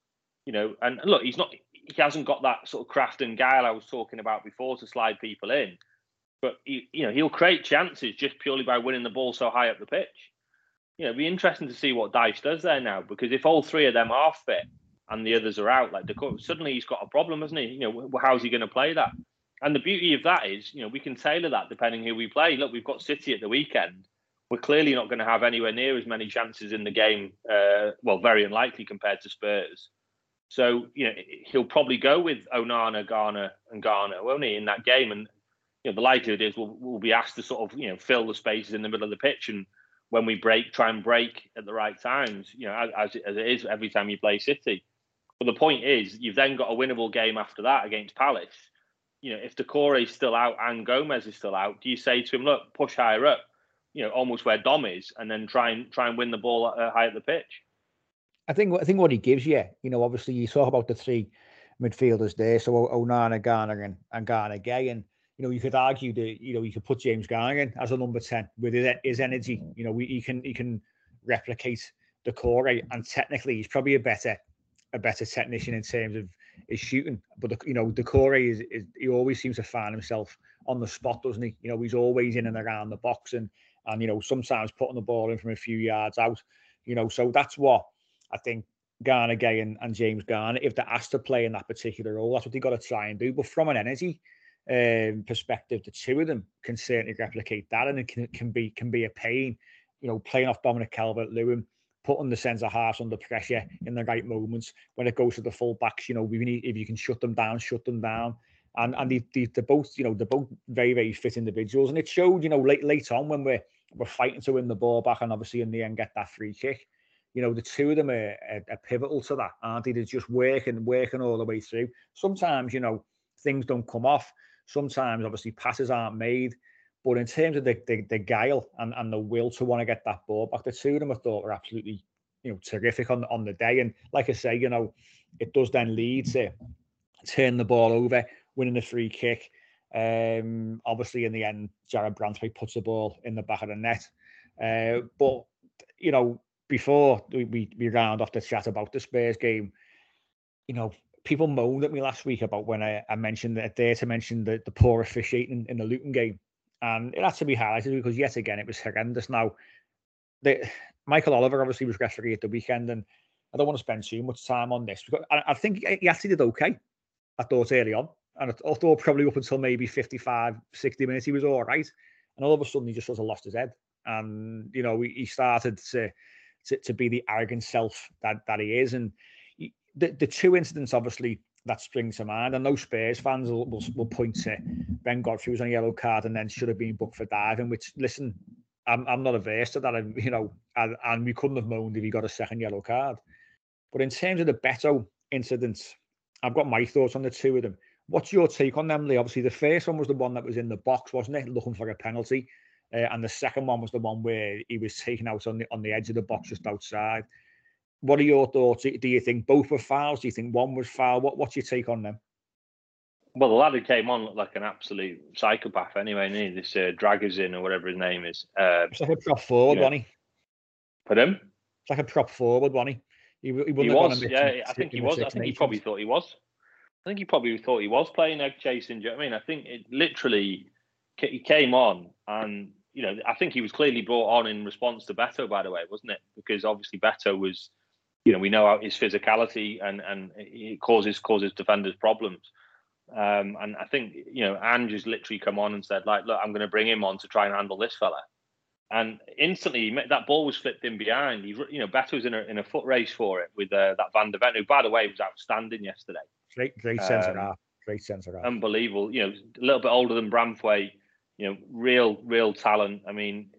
You know, and look, he's not he hasn't got that sort of craft and guile I was talking about before to slide people in but he, you know he'll create chances just purely by winning the ball so high up the pitch. You know, it'd be interesting to see what Dyche does there now because if all three of them are fit and the others are out, like suddenly he's got a problem, hasn't he? You know, how's he going to play that? And the beauty of that is, you know, we can tailor that depending who we play. Look, we've got City at the weekend. We're clearly not going to have anywhere near as many chances in the game. Uh, well, very unlikely compared to Spurs. So, you know, he'll probably go with Onana, Gana, and Garner, won't he, in that game? And you know, the likelihood is we'll, we'll be asked to sort of you know fill the spaces in the middle of the pitch, and when we break, try and break at the right times. You know, as, as it is every time you play City. But the point is, you've then got a winnable game after that against Palace. You know, if Doucouré is still out and Gomez is still out, do you say to him, "Look, push higher up," you know, almost where Dom is, and then try and try and win the ball uh, high at the pitch? I think I think what he gives you, you know, obviously you talk about the three midfielders there, so Onana, Garner, and, and Gana Gueye, and you know, you could argue that you know you could put James Garner as a number ten with his, his energy. You know, we, he can he can replicate Doucouré, and technically he's probably a better a better technician in terms of his shooting. But the, you know, Doucouré is, is he always seems to find himself on the spot, doesn't he? You know, he's always in and around the box, and and you know sometimes putting the ball in from a few yards out. You know, so that's what I think Gana Gueye and, and James Garner, if they're asked to play in that particular role, that's what they got to try and do. But from an energy um, perspective, the two of them can certainly replicate that, and it can, can be can be a pain. You know, playing off Dominic Calvert-Lewin, putting the centre halves under pressure in the right moments when it goes to the full backs. You know, we need if you can shut them down, shut them down. And and they, they, they're both, you know, they're both very very fit individuals, and it showed, you know, late late on when we're we're fighting to win the ball back, and obviously in the end get that free kick. You know, the two of them are, are, are pivotal to that, aren't they? They're just working, working all the way through. Sometimes, you know, things don't come off Sometimes, obviously, passes aren't made. But in terms of the, the, the guile and, and the will to want to get that ball back, the two of them I thought were absolutely, you know, terrific on, on the day. And like I say, you know, it does then lead to turn the ball over, winning the free kick. Um, obviously, in the end, Jared Branthwaite puts the ball in the back of the net. Uh, but you know, before we, we, we round off the chat about the Spurs game, you know, people moaned at me last week about when I, I mentioned that there to mention the, the poor officiating in the Luton game. And it had to be highlighted because yet again it was horrendous. Now the Michael Oliver obviously was referee at the weekend and I don't want to spend too much time on this because I, I think he actually did okay. I thought early on. And I thought probably up until maybe 55, 60 minutes he was all right. And all of a sudden he just sort of lost his head. And, you know, he started to, to, to be the arrogant self that, that he is. And the, the two incidents, obviously, that spring to mind. And no Spurs fans will, will, will, point to Ben Godfrey was on a yellow card and then should have been booked for diving. Which, listen, I'm I'm not averse to that. And, you know, and, and, we couldn't have moaned if he got a second yellow card. But in terms of the Beto incidents, I've got my thoughts on the two of them. What's your take on them, Lee? Obviously, the first one was the one that was in the box, wasn't it, looking for a penalty, uh, and the second one was the one where he was taken out on the on the edge of the box just outside. What are your thoughts? Do you think both were fouls? Do you think one was foul? What What's your take on them? Well, the lad who came on looked like an absolute psychopath anyway, he? This uh, Dragusin or whatever his name is. Uh, it's like a prop forward, you know. wasn't he? Put him? It's like a prop forward, wasn't he? He, he, he was, yeah. I think he was. I think he probably thought he was. I think he probably thought he was playing egg chasing. Do you know what I mean? I think it literally he came on and you know I think he was clearly brought on in response to Beto, by the way, wasn't it? Because obviously Beto was you know, we know his physicality and and it causes causes defenders problems. Um, and I think you know, Ange has literally come on and said, like, look, I'm going to bring him on to try and handle this fella. And instantly, that ball was flipped in behind. He, you know, Beto was in a in a foot race for it with uh, that Van der Ven, who, by the way, was outstanding yesterday. Great, great centre um, half. Great centre half. Unbelievable. You know, a little bit older than Branthwaite. You know, real, real talent. I mean,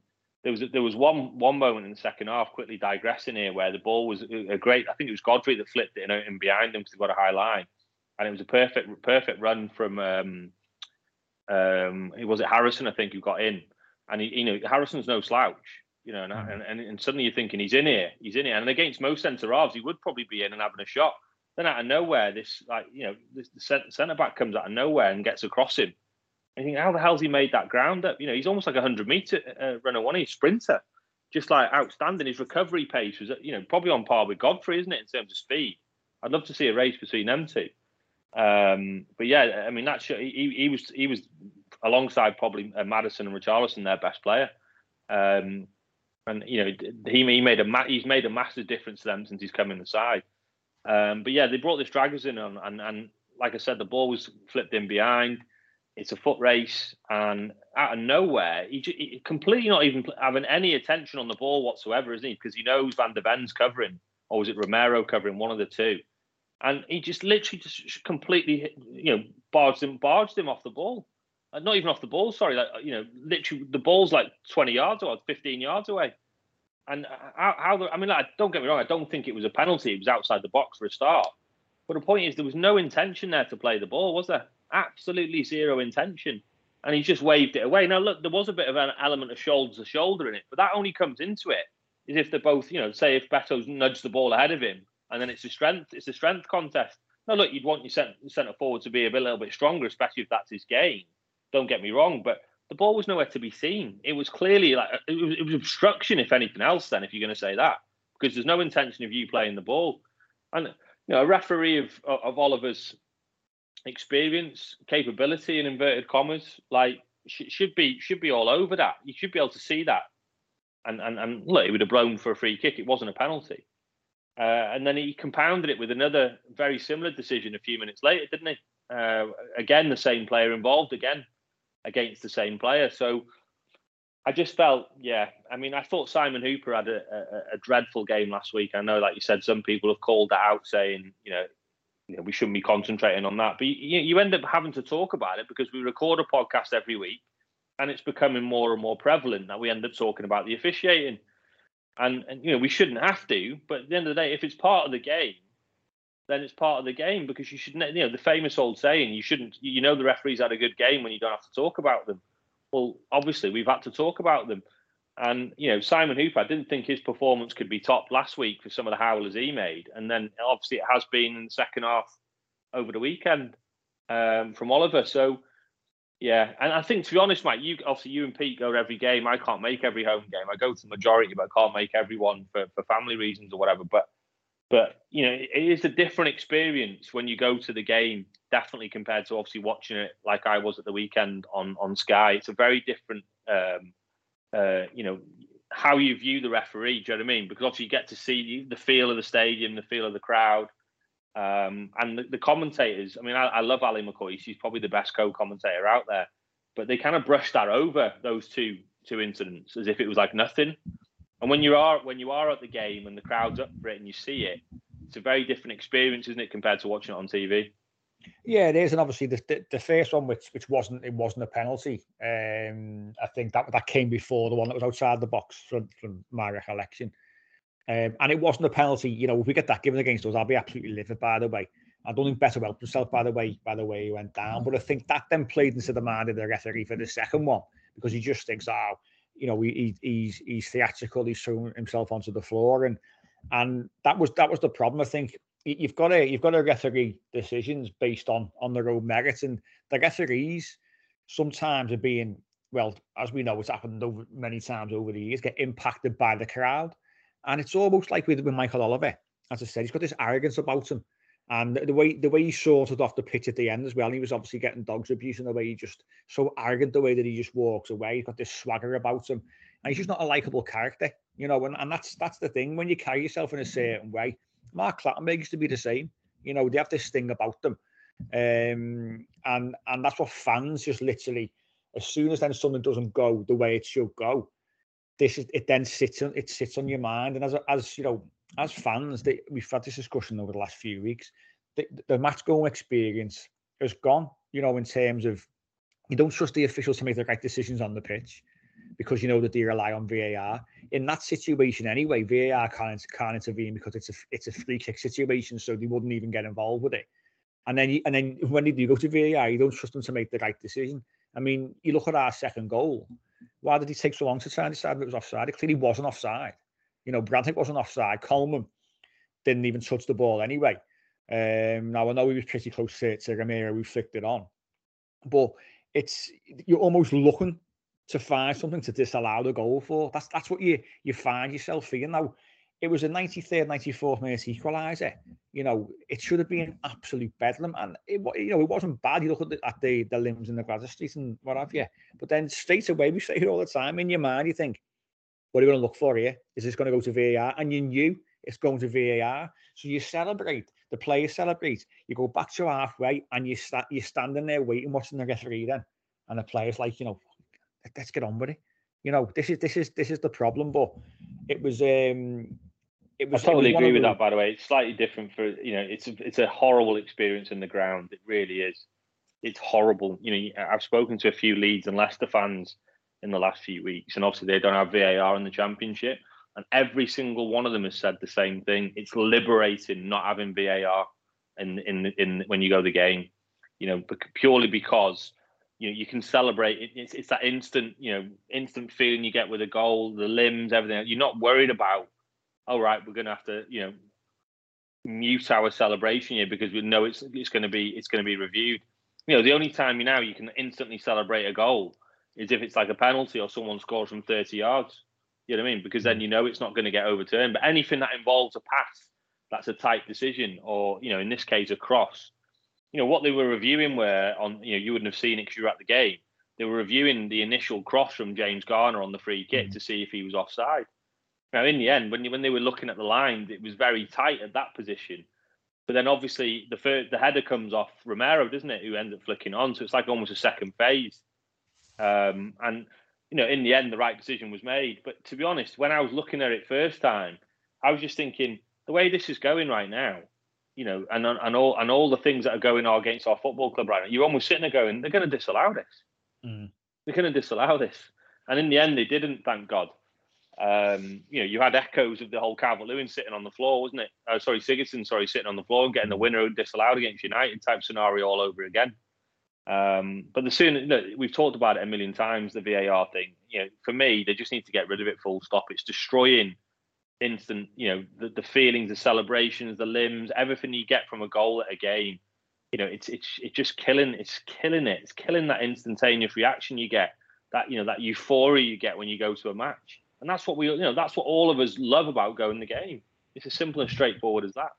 there was there was one one moment in the second half, quickly digressing here, where the ball was a great. I think it was Godfrey that flipped it in, in behind him because he got a high line, and it was a perfect perfect run from um, um, was it Harrison I think who got in, and he, you know Harrison's no slouch, you know, and, mm. and, and, and suddenly you're thinking he's in here, he's in here, and against most centre halves he would probably be in and having a shot. Then out of nowhere, this like you know this, the centre back comes out of nowhere and gets across him I think, how the hell's he made that ground up? You know, he's almost like a hundred meter uh, runner, one he's sprinter, just like outstanding. His recovery pace was, you know, probably on par with Godfrey, isn't it, in terms of speed? I'd love to see a race between them two. Um, but yeah, I mean, that's he, he was he was alongside probably uh, Maddison and Richarlison, their best player. Um, and you know, he, he made a ma- he's made a massive difference to them since he's come in the side. Um, but yeah, they brought this Dragusin on, and and like I said, the ball was flipped in behind it's a foot race, and out of nowhere, he, he completely not even having any attention on the ball whatsoever, isn't he? Because he knows Van der Ven's covering, or was it Romero covering one of the two? And he just literally just completely, you know, barged him, barged him off the ball. Uh, not even off the ball. Sorry, like you know, literally the ball's like twenty yards or fifteen yards away. And uh, how, how the, I mean, like, don't get me wrong. I don't think it was a penalty. It was outside the box for a start. But the point is, there was no intention there to play the ball, was there? Absolutely zero intention. And he just waved it away. Now, look, there was a bit of an element of shoulder to shoulder in it, but that only comes into it is if they're both, you know, say if Beto's nudged the ball ahead of him, and then it's a strength, it's a strength contest. Now, look, you'd want your centre forward to be a, bit, a little bit stronger, especially if that's his game. Don't get me wrong, but the ball was nowhere to be seen. It was clearly like it was, it was obstruction, if anything else. Then, if you're going to say that, because there's no intention of you playing the ball, and you know, a referee of of Oliver's experience, capability, in inverted commas, like should be should be all over that. You should be able to see that and and and look, he would have blown for a free kick. It wasn't a penalty. Uh, and then he compounded it with another very similar decision a few minutes later, didn't he? Uh, again, the same player involved again against the same player. So I just felt, yeah. I mean, I thought Simon Hooper had a, a, a, dreadful game last week. I know, like you said, some people have called that out, saying, you know, you know we shouldn't be concentrating on that. But you, you end up having to talk about it because we record a podcast every week and it's becoming more and more prevalent that we end up talking about the officiating. And, and you know we shouldn't have to, but at the end of the day, if it's part of the game, then it's part of the game because you should you know the famous old saying you shouldn't you know the referees had a good game when you don't have to talk about them. Well, obviously we've had to talk about them. And you know, Simon Hooper, I didn't think his performance could be top last week for some of the howlers he made, and then obviously it has been in the second half over the weekend um, from Oliver. So yeah, and I think to be honest, Mike, you obviously you and Pete go to every game. I can't make every home game. I go to the majority, but I can't make every one for, for family reasons or whatever. But but you know, it is a different experience when you go to the game, definitely compared to obviously watching it like I was at the weekend on on Sky. It's a very different um, uh, you know, how you view the referee, do you know what I mean? Because obviously you get to see the feel of the stadium, the feel of the crowd. Um, and the, the, commentators, I mean, I, I love Ali McCoy. She's probably the best co-commentator out there. But they kind of brushed that over those two two incidents as if it was like nothing. And when you are when you are at the game and the crowd's up for it and you see it, it's a very different experience, isn't it, compared to watching it on TV? Yeah, it is, and obviously the, the, the first one, which which wasn't it wasn't a penalty. Um, I think that that came before the one that was outside the box from from my recollection. Um, and it wasn't a penalty. You know, if we get that given against us, I'll be absolutely livid. By the way, I don't think Beto helped himself. By the way, by the way he went down, but I think that then played into the mind of the referee for the second one because he just thinks, oh, you know, he, he's he's theatrical. He's throwing himself onto the floor, and and that was that was the problem. I think you've got to you've got to referee decisions based on on their own merits, and the referees sometimes are being well, as we know, it's happened over many times over the years, get impacted by the crowd. And it's almost like with, with Michael Oliver, as I said, he's got this arrogance about him. And the way the way he sorted off the pitch at the end as well, he was obviously getting dogs abuse in the way he just so arrogant the way that he just walks away. He's got this swagger about him, and he's just not a likable character, you know. And, and that's that's the thing when you carry yourself in a certain way. Mark Clattenburg used to be the same, you know. They have this thing about them, um, and and that's what fans just literally, as soon as then something doesn't go the way it should go, this is it then sits on it sits on your mind. And as as you know as fans they, we've had this discussion over the last few weeks the, the match going experience has gone you know in terms of you don't trust the officials to make the right decisions on the pitch because you know that they rely on VAR in that situation anyway VAR can't, can't intervene because it's a it's a free kick situation so they wouldn't even get involved with it and then you, and then when you go to VAR you don't trust them to make the right decision I mean you look at our second goal why did he take so long to try and decide if it was offside? It clearly wasn't offside. You know, Branthwaite wasn't offside. Coleman didn't even touch the ball anyway. Um, now I know he was pretty close to, to Romero, who flicked it on, but it's you're almost looking to find something to disallow the goal for. That's that's what you you find yourself feeling now it was a 93rd, 94th minute equaliser. You know, it should have been absolute bedlam. And it, you know, it wasn't bad. You look at the, at the, the limbs in the Street and what have you. But then straight away, we say it all the time. In your mind, you think, what are you going to look for here? Is this going to go to VAR? And you knew it's going to VAR. So you celebrate. The players celebrate. You go back to halfway and you sta- you're standing there waiting, watching the referee then. And the player's like, you know, let's get on with it. You know, this is this is this is the problem. But it was um it was, I totally agree with the... that. By the way, it's slightly different for you know. It's a, it's a horrible experience in the ground. It really is. it's horrible. You know, I've spoken to a few Leeds and Leicester fans in the last few weeks, and obviously they don't have VAR in the Championship, and every single one of them has said the same thing. It's liberating not having VAR in in in when you go to the game. You know, purely because you know you can celebrate. It's it's that instant you know instant feeling you get with a goal, the limbs, everything. You're not worried about. All oh, right, we're going to have to you know mute our celebration here because we know it's it's going to be it's going to be reviewed. You know, the only time you now you can instantly celebrate a goal is if it's like a penalty or someone scores from 30 yards. You know what I mean? Because then mm. you know it's not going to get overturned. But anything that involves a pass, that's a tight decision, or you know, in this case, a cross. You know what they were reviewing were on. You know, you wouldn't have seen it because you were at the game. They were reviewing the initial cross from James Garner on the free kick mm-hmm. to see if he was offside. Now, in the end, when you, when they were looking at the line, it was very tight at that position. But then obviously the first, the header comes off Romero, doesn't it? Who ends up flicking on. So it's like almost a second phase. Um, and you know, in the end, the right decision was made. But to be honest, when I was looking at it first time, I was just thinking the way this is going right now, you know, and and all and all the things that are going on against our football club right now, you're almost sitting there going, they're going to disallow this. Mm. They're going to disallow this. And in the end, they didn't. Thank God. Um, you know, you had echoes of the whole Calvert Lewin sitting on the floor, wasn't it? Uh, sorry, Sigurdsson, sorry, sitting on the floor and getting the winner disallowed against United type scenario all over again. Um, but the sooner, we've talked about it a million times, the VAR thing. You know, for me, they just need to get rid of it full stop. It's destroying instant, you know, the, the feelings, the celebrations, the limbs, everything you get from a goal at a game. You know, it's it's it's just killing. It's killing it. It's killing that instantaneous reaction you get. That you know that euphoria you get when you go to a match. And that's what we, you know, that's what all of us love about going the game. It's as simple and straightforward as that.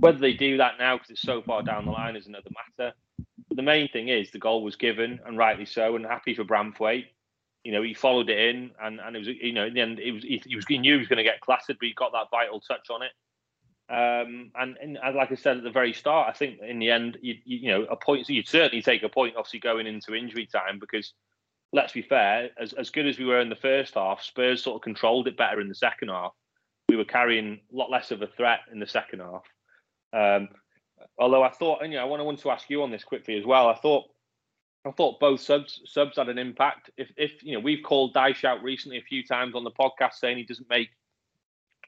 Whether they do that now because it's so far down the line is another matter. But the main thing is the goal was given, and rightly so, and happy for Branthwaite. You know, he followed it in, and, and it was, you know, in the end, it was he, he was he knew he was going to get clattered, but he got that vital touch on it. Um, and, and like I said at the very start, I think in the end, you, you, know, a point. So you'd certainly take a point, obviously going into injury time, because let's be fair, as, as good as we were in the first half, Spurs sort of controlled it better in the second half. We were carrying a lot less of a threat in the second half. Um, although I thought, and you know, I want, I want to ask you on this quickly as well. I thought, I thought both subs subs had an impact. If if you know, we've called Dyche out recently a few times on the podcast saying he doesn't make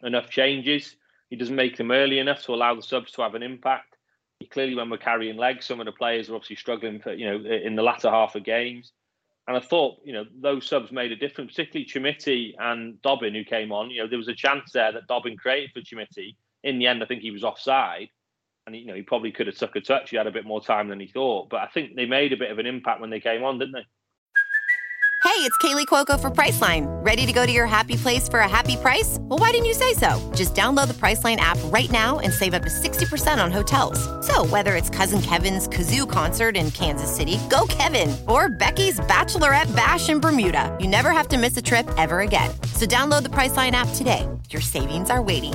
enough changes. He doesn't make them early enough to allow the subs to have an impact. He clearly, when we're carrying legs, some of the players are obviously struggling for you know in the latter half of games. And I thought, you know, those subs made a difference, particularly Chermiti and Dobbin, who came on. You know, there was a chance there that Dobbin created for Chermiti. In the end, I think he was offside. And, you know, he probably could have took a touch. He had a bit more time than he thought. But I think they made a bit of an impact when they came on, didn't they? Hey, it's Kaley Cuoco for Priceline. Ready to go to your happy place for a happy price? Well, why didn't you say so? Just download the Priceline app right now and save up to 60% on hotels. So, whether it's Cousin Kevin's Kazoo concert in Kansas City, go Kevin, or Becky's Bachelorette Bash in Bermuda, you never have to miss a trip ever again. So, download the Priceline app today. Your savings are waiting.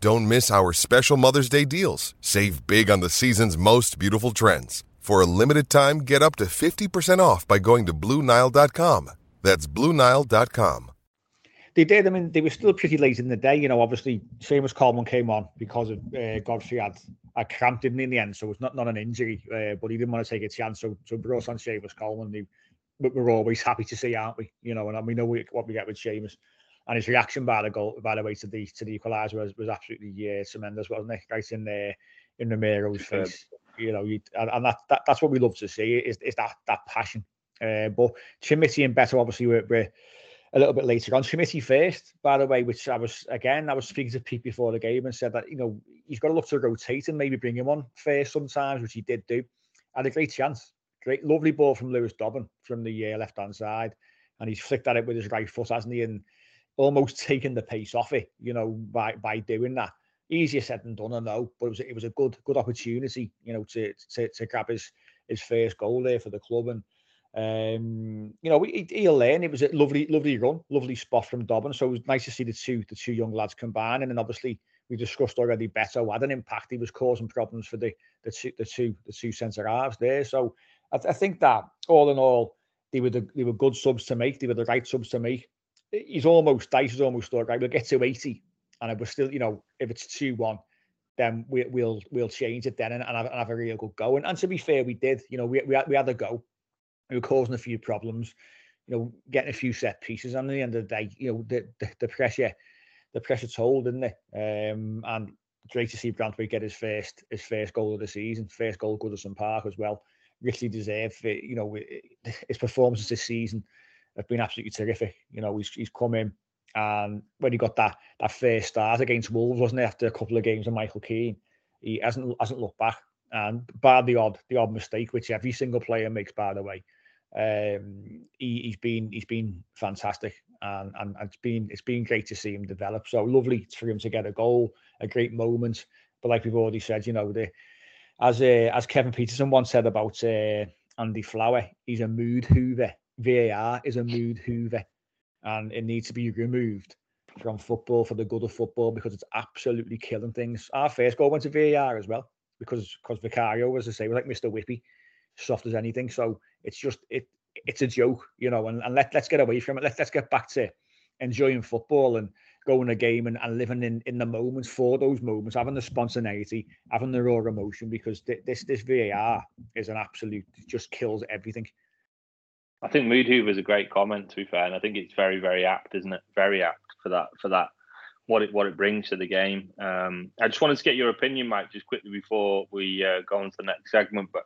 Don't miss our special Mother's Day deals. Save big on the season's most beautiful trends. For a limited time, get up to 50% off by going to BlueNile.com. That's BlueNile.com. They did. I mean, they were still pretty late in the day. You know, obviously, Seamus Coleman came on because of uh, Godfrey had a cramp, didn't in the end? So it's not, not an injury, uh, but he didn't want to take a chance. So, so brought on Seamus Coleman. We're always happy to see, aren't we? You know, and we know what we get with Seamus. And his reaction by the goal, by the way, to the to the equaliser was, was absolutely uh, tremendous, wasn't it? Right in there, in Romero's face. You know, you, and, and that, that that's what we love to see is, is that that passion Uh, but Chermiti and Beto obviously were, were a little bit later on. Chermiti first, by the way, which I was again I was speaking to Pete before the game and said that you know he's got to look to rotate and maybe bring him on first sometimes, which he did do. Had a great chance, great lovely ball from Lewis Dobbin from the uh, left hand side, and he's flicked at it with his right foot, hasn't he? And almost taken the pace off it, you know, by by doing that. Easier said than done, I know, but it was it was a good good opportunity, you know, to to, to grab his his first goal there for the club and. Um, you know, he, he'll learn. It was a lovely, lovely run, lovely spot from Dobbin. So it was nice to see the two, the two young lads combine. And then obviously we discussed already. Beto had an impact. He was causing problems for the the two, the two, the two centre halves there. So I, I think that all in all, they were the, they were good subs to make. They were the right subs to make he's almost Dyche is almost thought right. We'll get to eighty, and was still, you know, if it's two one, then we, will we'll change it then and, and, have, and, have, a real good go. And, and to be fair, we did. You know, we we had, we had a go. We were causing a few problems. You know, getting a few set pieces. And at the end of the day, you know, the the, the pressure, the pressure told, didn't it? Um, and great to see Branthwaite get his first his first goal of the season, first goal at Goodison Park as well. Richly deserved it. You know, his performances this season have been absolutely terrific. You know, he's he's come in and when he got that that first start against Wolves, wasn't it? After a couple of games of Michael Keane, he hasn't hasn't looked back. And bar the odd the odd mistake, which every single player makes, by the way, um, he, he's been he's been fantastic, and, and and it's been it's been great to see him develop. So lovely for him to get a goal, a great moment. But like we've already said, you know, the as uh, as Kevin Pietersen once said about uh, Andy Flower, he's a mood hoover. VAR is a mood hoover and it needs to be removed from football for the good of football because it's absolutely killing things. Our first goal went to VAR as well because because Vicario, as I say, was like Mr. Whippy, soft as anything. So it's just it it's a joke, you know, and, and let, let's get away from it. Let's let's get back to enjoying football and going a game and, and living in, in the moments for those moments, having the spontaneity, having the raw emotion, because th- this this VAR is an absolute just kills everything. I think mood hoover is a great comment. To be fair, and I think it's very, very apt, isn't it? Very apt for that. For that, what it what it brings to the game. Um, I just wanted to get your opinion, Mike, just quickly before we uh, go on to the next segment. But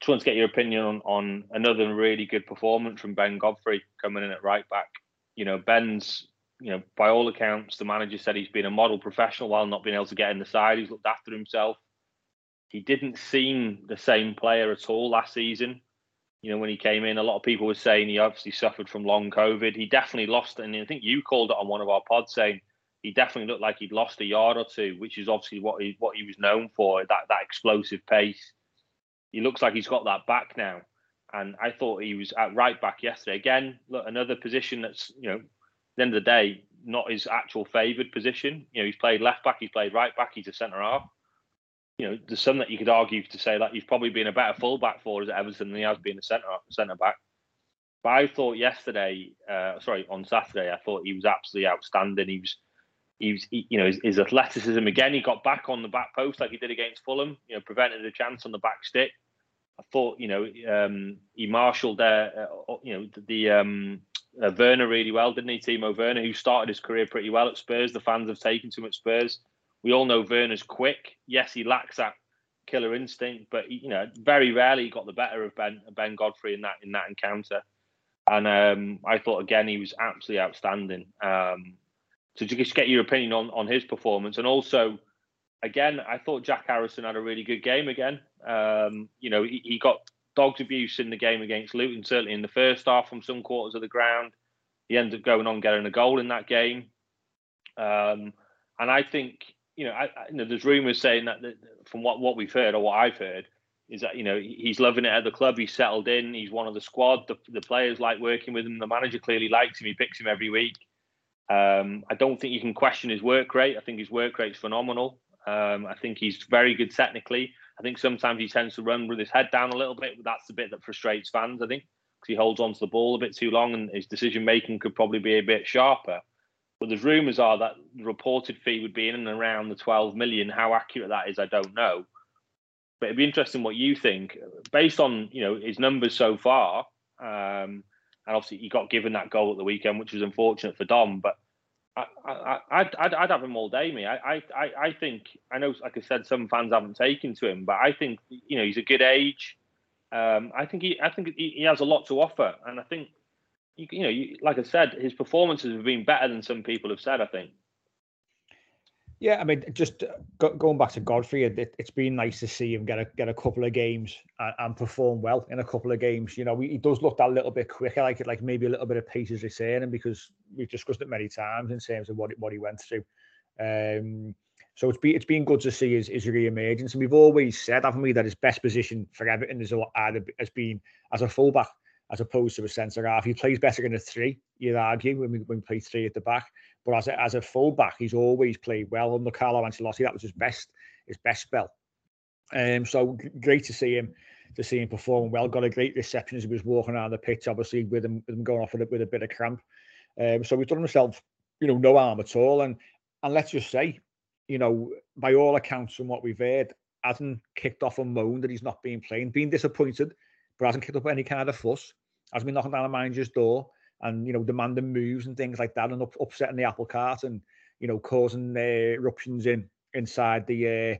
just wanted to get your opinion on, on another really good performance from Ben Godfrey coming in at right back. You know, Ben's, you know, by all accounts, the manager said he's been a model professional while not being able to get in the side. He's looked after himself. He didn't seem the same player at all last season you know, when he came in, a lot of people were saying he obviously suffered from long COVID. He definitely lost, and I think you called it on one of our pods saying he definitely looked like he'd lost a yard or two, which is obviously what he what he was known for that that explosive pace. He looks like he's got that back now, and I thought he was at right back yesterday. Again, look, another position that's you know, at the end of the day, not his actual favoured position. You know, he's played left back, he's played right back, he's a centre half you know, there's some that you could argue to say that he's probably been a better fullback for us at Everton than he has been a centre centre back. But I thought yesterday, uh, sorry, on Saturday, I thought he was absolutely outstanding. He was, he was, he, you know, his, his, athleticism again. He got back on the back post like he did against Fulham. You know, prevented a chance on the back stick. I thought, you know, um, he marshalled there, uh, you know, the um, uh, Werner really well, didn't he? Timo Werner, who started his career pretty well at Spurs. The fans have taken to him at Spurs. We all know Werner's quick. Yes, he lacks that killer instinct, but you know, very rarely he got the better of Ben Ben Godfrey in that in that encounter. And um, I thought again he was absolutely outstanding. Um, so just get your opinion on on his performance, and also again, I thought Jack Harrison had a really good game again. Um, you know, he, he, got dogs abuse in the game against Luton, certainly in the first half from some quarters of the ground. He ended up going on getting a goal in that game. Um, and I think you know, I, I, you know, there's rumours saying that, that, from what what we've heard or what I've heard is that you know he's loving it at the club. He's settled in. He's one of the squad. The, the players like working with him. The manager clearly likes him. He picks him every week. Um, I don't think you can question his work rate. I think his work rate's phenomenal. Um, I think he's very good technically. I think sometimes he tends to run with his head down a little bit, that's the bit that frustrates fans. I think because he holds on to the ball a bit too long, and his decision making could probably be a bit sharper. But there's rumours are that the reported fee would be in and around the 12 million. How accurate that is, I don't know. But it'd be interesting what you think, based on you know his numbers so far. Um, and obviously, he got given that goal at the weekend, which was unfortunate for Dom. But I, I, I'd, I'd, I'd have him all day, me. I, I, I think I know, like I said, some fans haven't taken to him, but I think you know he's a good age. Um, I think he, I think he, he, has a lot to offer, and I think, you, you know, you, like I said, his performances have been better than some people have said. I think. Yeah, I mean, just uh, going back to Godfrey, it, has been nice to see him get a get a couple of games and, and, perform well in a couple of games. You know, he, does look that little bit quicker, like it, like maybe a little bit of pace is returning because we've discussed it many times in terms of what what he went through. Um, so it's been it's been good to see his, his re-emergence. And we've always said, haven't we, that his best position for Everton is either has been as a fullback as opposed to a centre half. He plays better in a three, you'd argue, when we, when we play three at the back. But as a, as a fullback, he's always played well under Carlo Ancelotti. That was his best his best spell. Um, so great to see him to see him perform well. Got a great reception as he was walking around the pitch, obviously with him, with him going off with a, with a bit of cramp. Um, so he's done himself, you know, no harm at all. And and let's just say, you know, by all accounts from what we've heard, hasn't kicked off a moan that he's not being playing, been disappointed, but hasn't kicked up any kind of fuss. Has been knocking down the manager's door and you know demanding moves and things like that, and up, upsetting the apple cart, and you know causing uh, eruptions in inside the uh,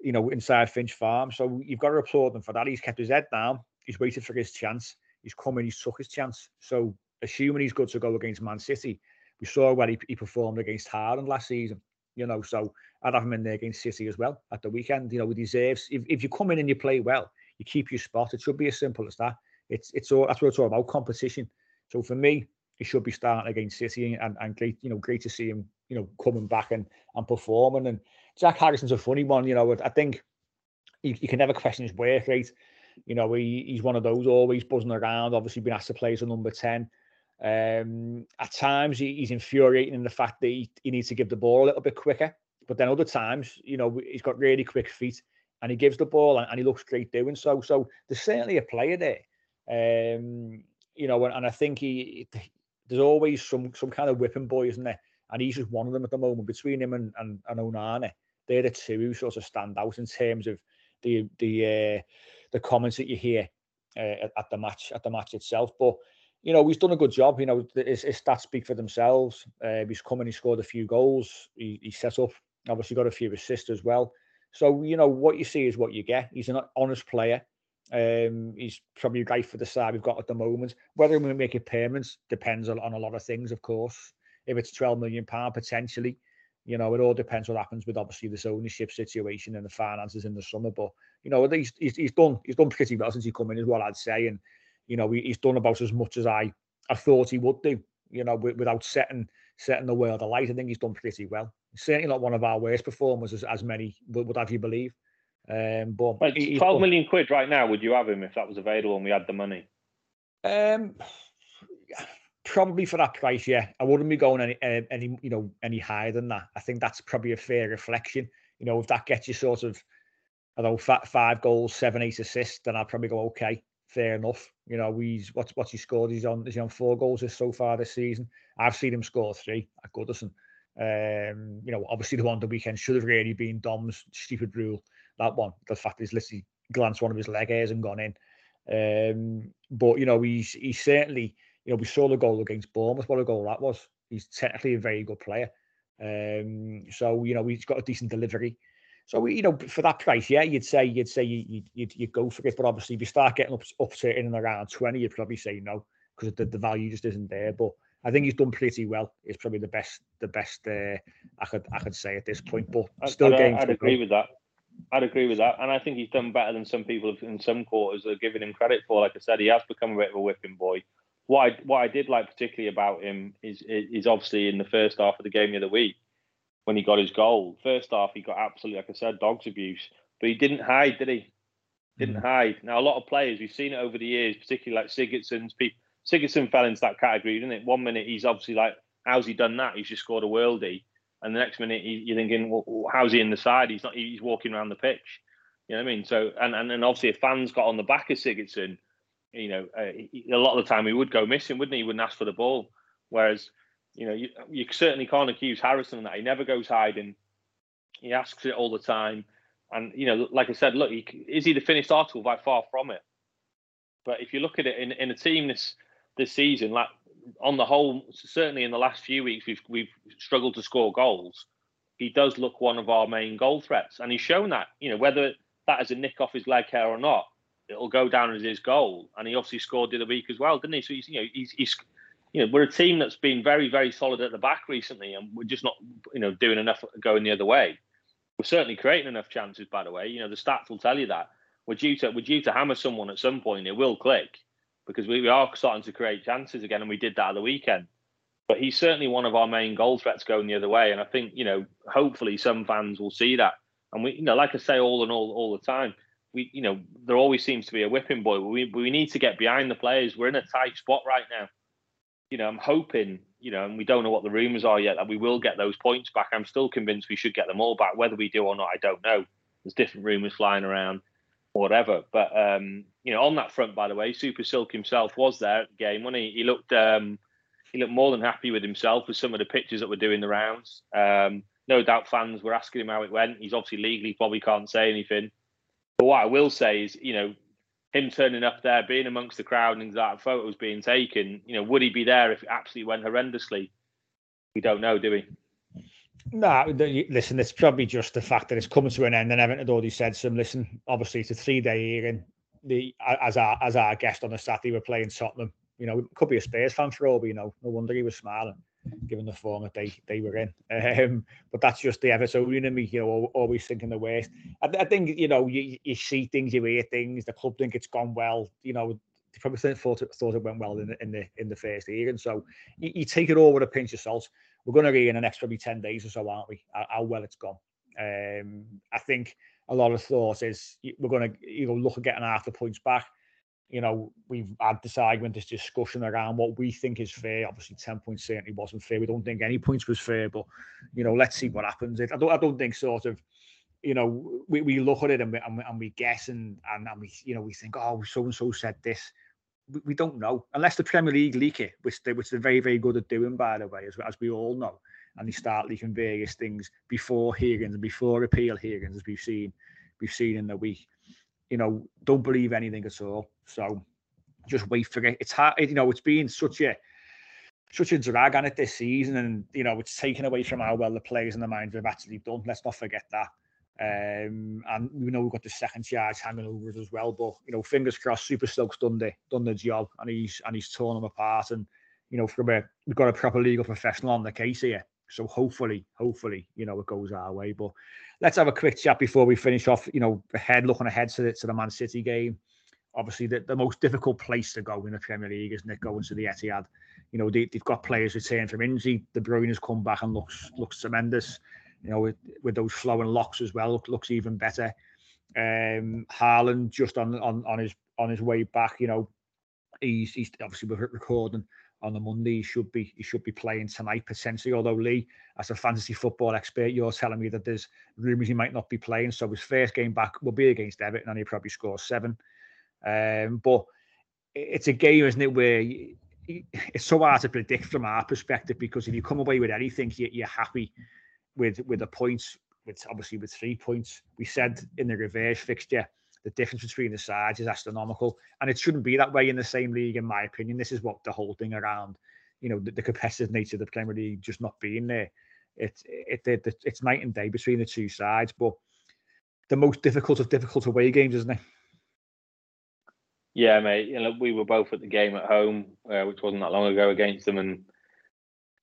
you know inside Finch Farm. So you've got to applaud him for that. He's kept his head down. He's waited for his chance. He's come in. He's took his chance. So assuming he's good to go against Man City, we saw where he, he performed against Haaland last season. You know, so I'd have him in there against City as well at the weekend. You know, he deserves. If, if you come in and you play well, you keep your spot. It should be as simple as that. It's it's all that's what it's all about competition. So for me, he should be starting against City, and, and great, you know, great to see him, you know, coming back and and performing. And Jack Harrison's a funny one, you know. I think you, you can never question his work rate. You know, he, he's one of those always buzzing around. Obviously, been asked to play as a number ten. Um, at times, he, he's infuriating in the fact that he, he needs to give the ball a little bit quicker. But then other times, you know, he's got really quick feet and he gives the ball and, and he looks great doing so. So there's certainly a player there. Um, you know, and, I think he, there's always some some kind of whipping boy, isn't there? And he's just one of them at the moment. Between him and and, and Onana, they're the two who sort of stand out in terms of the the uh, the comments that you hear uh, at, at, the match at the match itself. But you know, he's done a good job. You know, his, his stats speak for themselves. Uh, he's come and he scored a few goals. He, he set up, obviously got a few assists as well. So you know, what you see is what you get. He's an honest player. Um, he's probably right for the side we've got at the moment. Whether we make it payments depends on, on a lot of things, of course. If it's 12 million pound potentially, you know, it all depends what happens with obviously this ownership situation and the finances in the summer. But you know, he's he's, he's done he's done pretty well since he come in, is what I'd say. And you know, he's done about as much as I I thought he would do. You know, without setting setting the world alight, I think he's done pretty well. Certainly not one of our worst performers, as, as many would have you believe. Um, but like twelve million quid right now, would you have him if that was available and we had the money? Um, probably for that price, yeah. I wouldn't be going any any you know any higher than that. I think that's probably a fair reflection. You know, if that gets you sort of, I don't know, five goals, seven, eight assists, then I'd probably go okay, fair enough. You know, he's what's what's he scored? He's on is he on four goals so far this season? I've seen him score three at Goodison. Um, you know, obviously the one the weekend should have really been Dom's stupid rule that one. The fact he's literally glanced one of his leg hairs and gone in. Um, but you know, he's he's certainly you know we saw the goal against Bournemouth. What a goal that was! He's technically a very good player. Um, so you know he's got a decent delivery. So you know for that price, yeah, you'd say you'd say you you'd, you'd go for it. But obviously, if you start getting up up to in and around twenty, you'd probably say no because the, the value just isn't there. But I think he's done pretty well. It's probably the best the best uh, I could I could say at this point. But still, I'd, I'd, I'd agree with that. I'd agree with that, and I think he's done better than some people in some quarters are giving him credit for. Like I said, he has become a bit of a whipping boy. What I, what I did like particularly about him is is obviously in the first half of the game the other week when he got his goal. First half, he got absolutely, like I said, dogs abuse, but he didn't hide, did he? Didn't mm. hide. Now a lot of players we've seen it over the years, particularly like Sigurdsson's people. Sigurdsson fell into that category, didn't it? One minute he's obviously like, how's he done that? He's just scored a worldie and the next minute you're thinking, well, how's he in the side? He's not. He's walking around the pitch. You know what I mean? So and and, and obviously if fans got on the back of Sigurdsson, you know, uh, he, a lot of the time he would go missing, wouldn't he? He wouldn't ask for the ball. Whereas, you know, you, you certainly can't accuse Harrison of that. He never goes hiding. He asks it all the time. And you know, like I said, look, he, is he the finished article? By far from it. But if you look at it in, in a team this this season, like on the whole, certainly in the last few weeks, we've we've struggled to score goals. He does look one of our main goal threats, and he's shown that. You know, whether that is a nick off his leg hair or not, it'll go down as his goal. And he obviously scored the other week as well, didn't he? So he's you know he's, he's you know we're a team that's been very very solid at the back recently, and we're just not you know doing enough going the other way. We're certainly creating enough chances, by the way. You know the stats will tell you that we're due to we're due to hammer someone at some point. It will click because we, we are starting to create chances again, and we did that at the weekend. But he's certainly one of our main goal threats going the other way, and I think you know hopefully some fans will see that. And we, you know, like I say all and all all the time, we, you know, there always seems to be a whipping boy. We we need to get behind the players. We're in a tight spot right now. You know, I'm hoping, you know, and we don't know what the rumours are yet that we will get those points back. I'm still convinced we should get them all back. Whether we do or not, I don't know. There's different rumours flying around whatever. But um, you know, on that front, by the way, Super Silk himself was there at the game when he, he looked um, he looked more than happy with himself with some of the pictures that were doing the rounds. Um, no doubt fans were asking him how it went. He's obviously legally probably can't say anything. But what I will say is, you know, him turning up there, being amongst the crowd and that photos being taken, you know, would he be there if it absolutely went horrendously? We don't know, do we? No, listen, it's probably just the fact that it's coming to an end, and had already said some. listen, obviously it's a three day hearing. The as our as our guest on the Saturday, we're playing Tottenham. You know, could be a Spurs fan for all, but you know, no wonder he was smiling, given the form that they they were in. Um, but that's just the Evertonian in me, you know, always thinking the worst. I, I think you know, you, you see things, you hear things. The club think it's gone well. You know, they probably thought it, thought it went well in the in the in the first hearing. So you, you take it all with a pinch of salt we're going to be in the next probably 10 days or so, aren't we? How, how well it's gone. Um, I think a lot of thought is we're going to you know look at getting half the points back. You know, we've had this argument, this discussion around what we think is fair. Obviously, 10 points certainly wasn't fair. We don't think any points was fair, but you know, let's see what happens. I don't I don't think sort of you know, we, we look at it and we, and we guess and, and, and we, you know, we think, oh, so and so said this we, we don't know unless the Premier League leak it, which they which they're very very good at doing by the way, as as we all know, and they start leaking various things before hearings and before appeal hearings, as we've seen we've seen in the week. You know, don't believe anything at all. So just wait for it. It's hard, you know, it's been such a such a drag on it this season, and you know, it's taken away from how well the players and the minds have actually done. Let's not forget that. Um, and we know we've got the second charge hanging over us as well. But you know, fingers crossed, Super Stokes done the done the job, and he's and he's torn them apart. And you know, from a we've got a proper legal professional on the case here. So hopefully, hopefully, you know, it goes our way. But let's have a quick chat before we finish off. You know, ahead looking ahead to the to the Man City game. Obviously, the, the most difficult place to go in the Premier League, isn't it? Going to the Etihad. You know, they, they've got players returning from injury. De Bruyne has come back and looks looks tremendous you know, with, with those flowing locks as well, look, looks even better. Um, Haaland just on, on on his on his way back, you know, he's he's obviously recording on the Monday. He should be he should be playing tonight potentially. Although Lee, as a fantasy football expert, you're telling me that there's rumours he might not be playing. So his first game back will be against Everton, and he probably scores seven. Um, but it's a game, isn't it, where it's so hard to predict from our perspective because if you come away with anything, you're happy with with the points, with obviously with three points. We said in the reverse fixture, the difference between the sides is astronomical, and it shouldn't be that way in the same league, in my opinion. This is what the whole thing around, you know, the, the competitive nature of the Premier League just not being there. It's it, it, it, it's night and day between the two sides, but the most difficult of difficult away games, isn't it? Yeah, mate. You know, we were both at the game at home, uh, which wasn't that long ago against them, and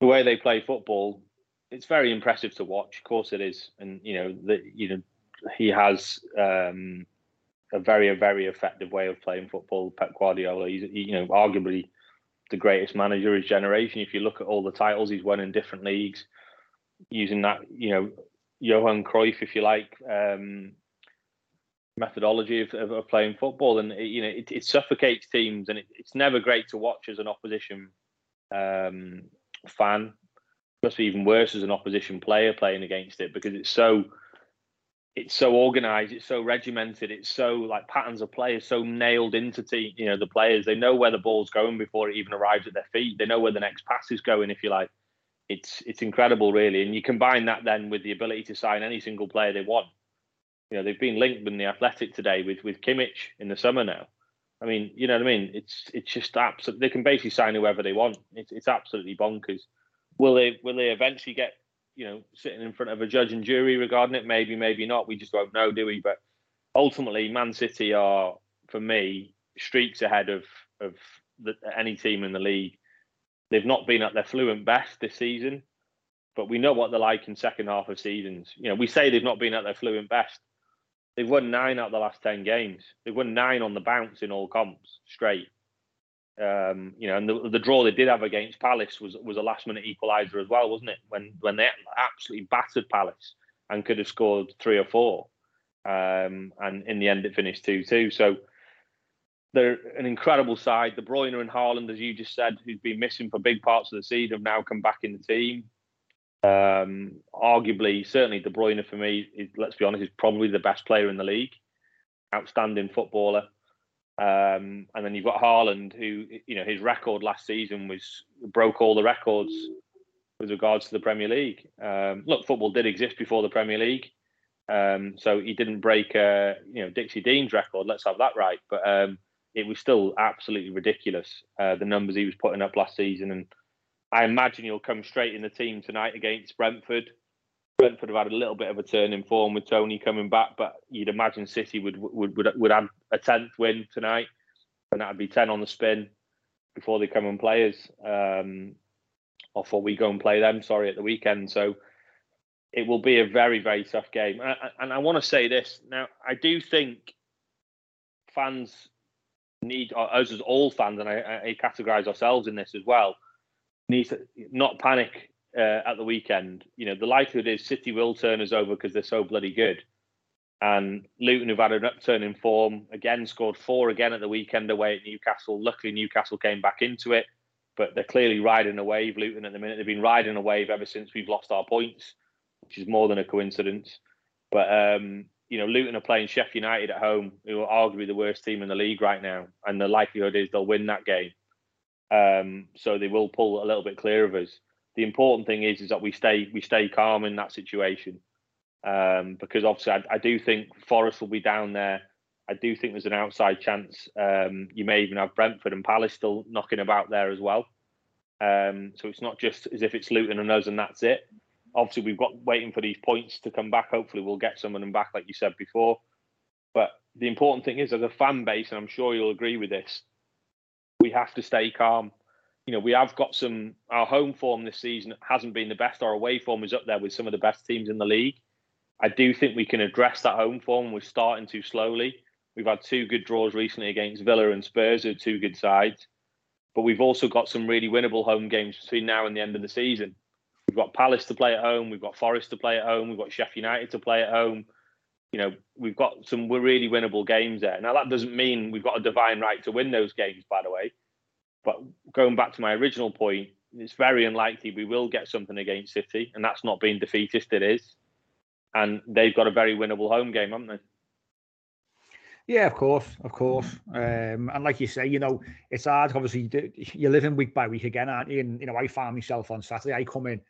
the way they play football, it's very impressive to watch. Of course, it is, and you know that you know he has um, a very very effective way of playing football. Pep Guardiola, he's you know arguably the greatest manager of his generation. If you look at all the titles he's won in different leagues, using that you know Johan Cruyff, if you like, um, methodology of, of, playing football, and it, you know it, it suffocates teams, and it, it's never great to watch as an opposition um, fan must be even worse as an opposition player playing against it because it's so it's so organized, it's so regimented, it's so like patterns of play is so nailed into team, you know, the players. They know where the ball's going before it even arrives at their feet. They know where the next pass is going, if you like. It's it's incredible, really. And you combine that then with the ability to sign any single player they want. You know, they've been linked with the athletic today with with Kimmich in the summer now. I mean, you know what I mean? It's it's just absolutely they can basically sign whoever they want. It's it's absolutely bonkers. Will they will they eventually get you know sitting in front of a judge and jury regarding it? Maybe, maybe not. We just won't know, do we? But ultimately, Man City are for me, streaks ahead of of the, any team in the league. They've not been at their fluent best this season, but we know what they're like in second half of seasons. You know, we say they've not been at their fluent best. They've won nine out of the last ten games. They've won nine on the bounce in all comps straight. Um, you know, and the, the draw they did have against Palace was was a last minute equaliser as well, wasn't it? When when they absolutely battered Palace and could have scored three or four, um, and in the end it finished two two. So they're an incredible side. De Bruyne and Haaland, as you just said, who's been missing for big parts of the season, have now come back in the team. Um, arguably, certainly De Bruyne for me, is, let's be honest, is probably the best player in the league. Outstanding footballer. Um, and then you've got Haaland, who you know his record last season was broke all the records with regards to the Premier League. Um, look, football did exist before the Premier League, um, so he didn't break uh, you know Dixie Dean's record. Let's have that right. But um, it was still absolutely ridiculous uh, the numbers he was putting up last season, and I imagine he'll come straight in the team tonight against Brentford. Brentford have had a little bit of a turn in form with Toney coming back, but you'd imagine City would would would, would have a tenth win tonight, and that would be ten on the spin before they come and play us, um, or before we go and play them. Sorry, at the weekend. So it will be a very very tough game, and I, and I want to say this now. I do think fans need us as all fans, and I, I categorise ourselves in this as well. Need to not panic uh, at the weekend. You know, the likelihood is City will turn us over because they're so bloody good. And Luton have had an upturn in form again, scored four again at the weekend away at Newcastle. Luckily, Newcastle came back into it, but they're clearly riding a wave. Luton at the minute they've been riding a wave ever since we've lost our points, which is more than a coincidence. But um, you know, Luton are playing Sheffield United at home, who are arguably the worst team in the league right now, and the likelihood is they'll win that game. Um, so they will pull a little bit clear of us. The important thing is is that we stay we stay calm in that situation, um, because obviously I, I, do think Forest will be down there. I do think there's an outside chance. Um, you may even have Brentford and Palace still knocking about there as well. Um, so it's not just as if it's Luton and us and that's it obviously we've got waiting for these points to come back. Hopefully, we'll get some of them back, like you said before. But the important thing is, as a fan base, and I'm sure you'll agree with this, we have to stay calm. You know, we have got some. Our home form this season hasn't been the best. Our away form is up there with some of the best teams in the league. I do think we can address that home form. We're starting to slowly. We've had two good draws recently against Villa and Spurs, are two good sides. But we've also got some really winnable home games between now and the end of the season. We've got Palace to play at home. We've got Forest to play at home. We've got Sheffield United to play at home. You know, we've got some really winnable games there. Now, that doesn't mean we've got a divine right to win those games, by the way. But going back to my original point, it's very unlikely we will get something against City, and that's not being defeatist. It is, and they've got a very winnable home game, haven't they? Yeah, of course, of course. Um, and like you say, you know, it's hard. Obviously, you're living week by week again, aren't you? And you know, I found myself on Saturday. I come in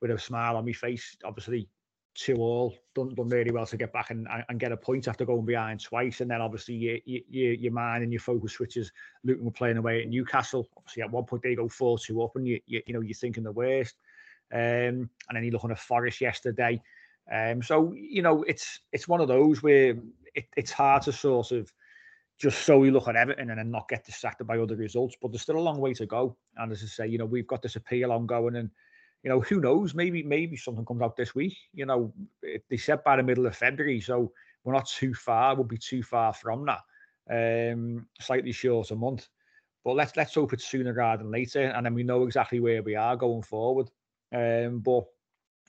with a smile on my face. Obviously, two all done done really well to get back and, and get a point after going behind twice. And then obviously you, you, your mind and your focus switches. Luton were playing away at Newcastle. Obviously at one point they go four two up, and you, you you know you're thinking the worst. Um, and then you look on a Forest yesterday. Um, so you know it's it's one of those where it, it's hard to sort of just solely look at Everton and then not get distracted by other results. But there's still a long way to go. And as I say, you know, we've got this appeal ongoing and you know, who knows? Maybe maybe something comes out this week. You know, they said by the middle of February, so we're not too far. We'll be too far from that. Um, slightly short a month, but let's let's hope it's sooner rather than later, and then we know exactly where we are going forward. Um, but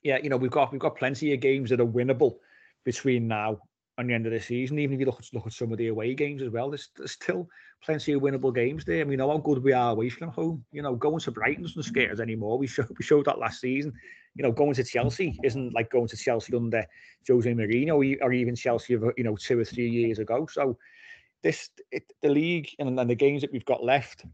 yeah, you know, we've got we've got plenty of games that are winnable between now and the end of the season. Even if you look at look at some of the away games as well, there's, there's still plenty of winnable games there. And we know how good we are away from home. You know, going to Brighton doesn't scare us anymore. We showed we showed that last season. You know, going to Chelsea isn't like going to Chelsea under Jose Mourinho or even Chelsea of you know two or three years ago. So this it, the league and, and the games that we've got left,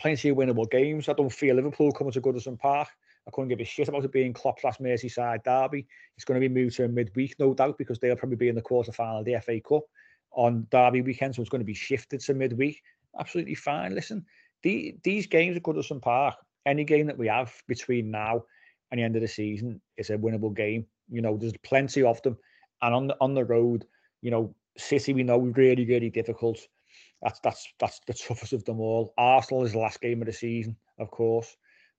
plenty of winnable games. I don't feel Liverpool coming to Goodison Park. I couldn't give a shit about it being Klopp's last Merseyside derby. It's going to be moved to a midweek, no doubt, because they'll probably be in the quarter final of the FA Cup on Derby weekend, so it's going to be shifted to midweek. Absolutely fine. Listen, the, these games at Goodison Park, any game that we have between now and the end of the season is a winnable game. You know, there's plenty of them, and on the on the road, you know, City we know really really difficult. That's that's that's the toughest of them all. Arsenal is the last game of the season, of course,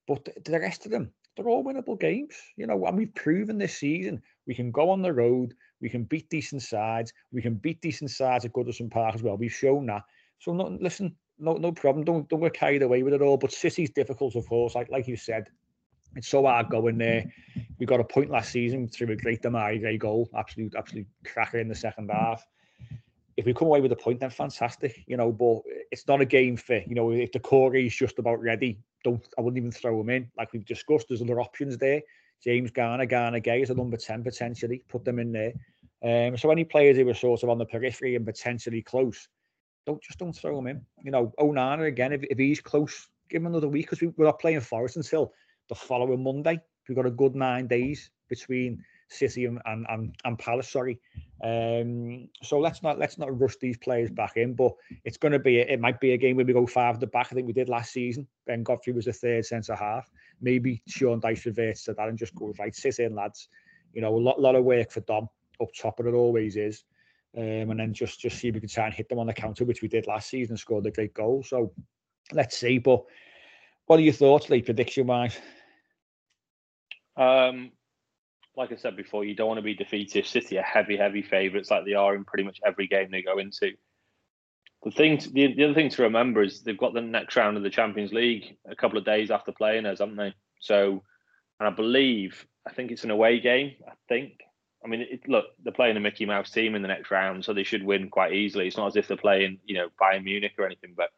but the, rest of them, they're all winnable games. You know, and we've proven this season we can go on the road, we can beat decent sides, we can beat decent sides at Goodison Park as well. We've shown that. So, no, listen, no, no problem. Don't don't get carried away with it all. But City's difficult, of course. Like like you said, it's so hard going there. We got a point last season through a great Demarai Gray goal, absolute absolute cracker in the second half. If we come away with a point, then fantastic, you know. But it's not a game for you know if Doucouré is just about ready. Don't I wouldn't even throw him in. Like we've discussed, there's other options there. James Garner, Gana Gueye is a number ten potentially. Put them in there. Um, so any players who were sort of on the periphery and potentially close, don't just don't throw him in. You know, Onana again, if, if he's close, give him another week because we, we're not playing Forest until the following Monday. We've got a good nine days between City and and, and, and Palace. Sorry, um, so let's not let's not rush these players back in. But it's going to be it might be a game where we go five at the back. I think we did last season. Ben Godfrey was the third centre half. Maybe Sean Dyche reverts to that and just goes right, sit in lads. You know, a lot lot of work for Dom up top, but it always is. Um, and then just just see if we can try and hit them on the counter, which we did last season, and scored a great goal. So let's see. But what are your thoughts, Lee, prediction wise? Um, like I said before, you don't want to be defeated. City are heavy, heavy favourites, like they are in pretty much every game they go into. The thing, to, the, the other thing to remember is they've got the next round of the Champions League a couple of days after playing us, haven't they? So, and I believe, I think it's an away game. I think. I mean, it, look, they're playing a Mickey Mouse team in the next round, so they should win quite easily. It's not as if they're playing, you know, Bayern Munich or anything, but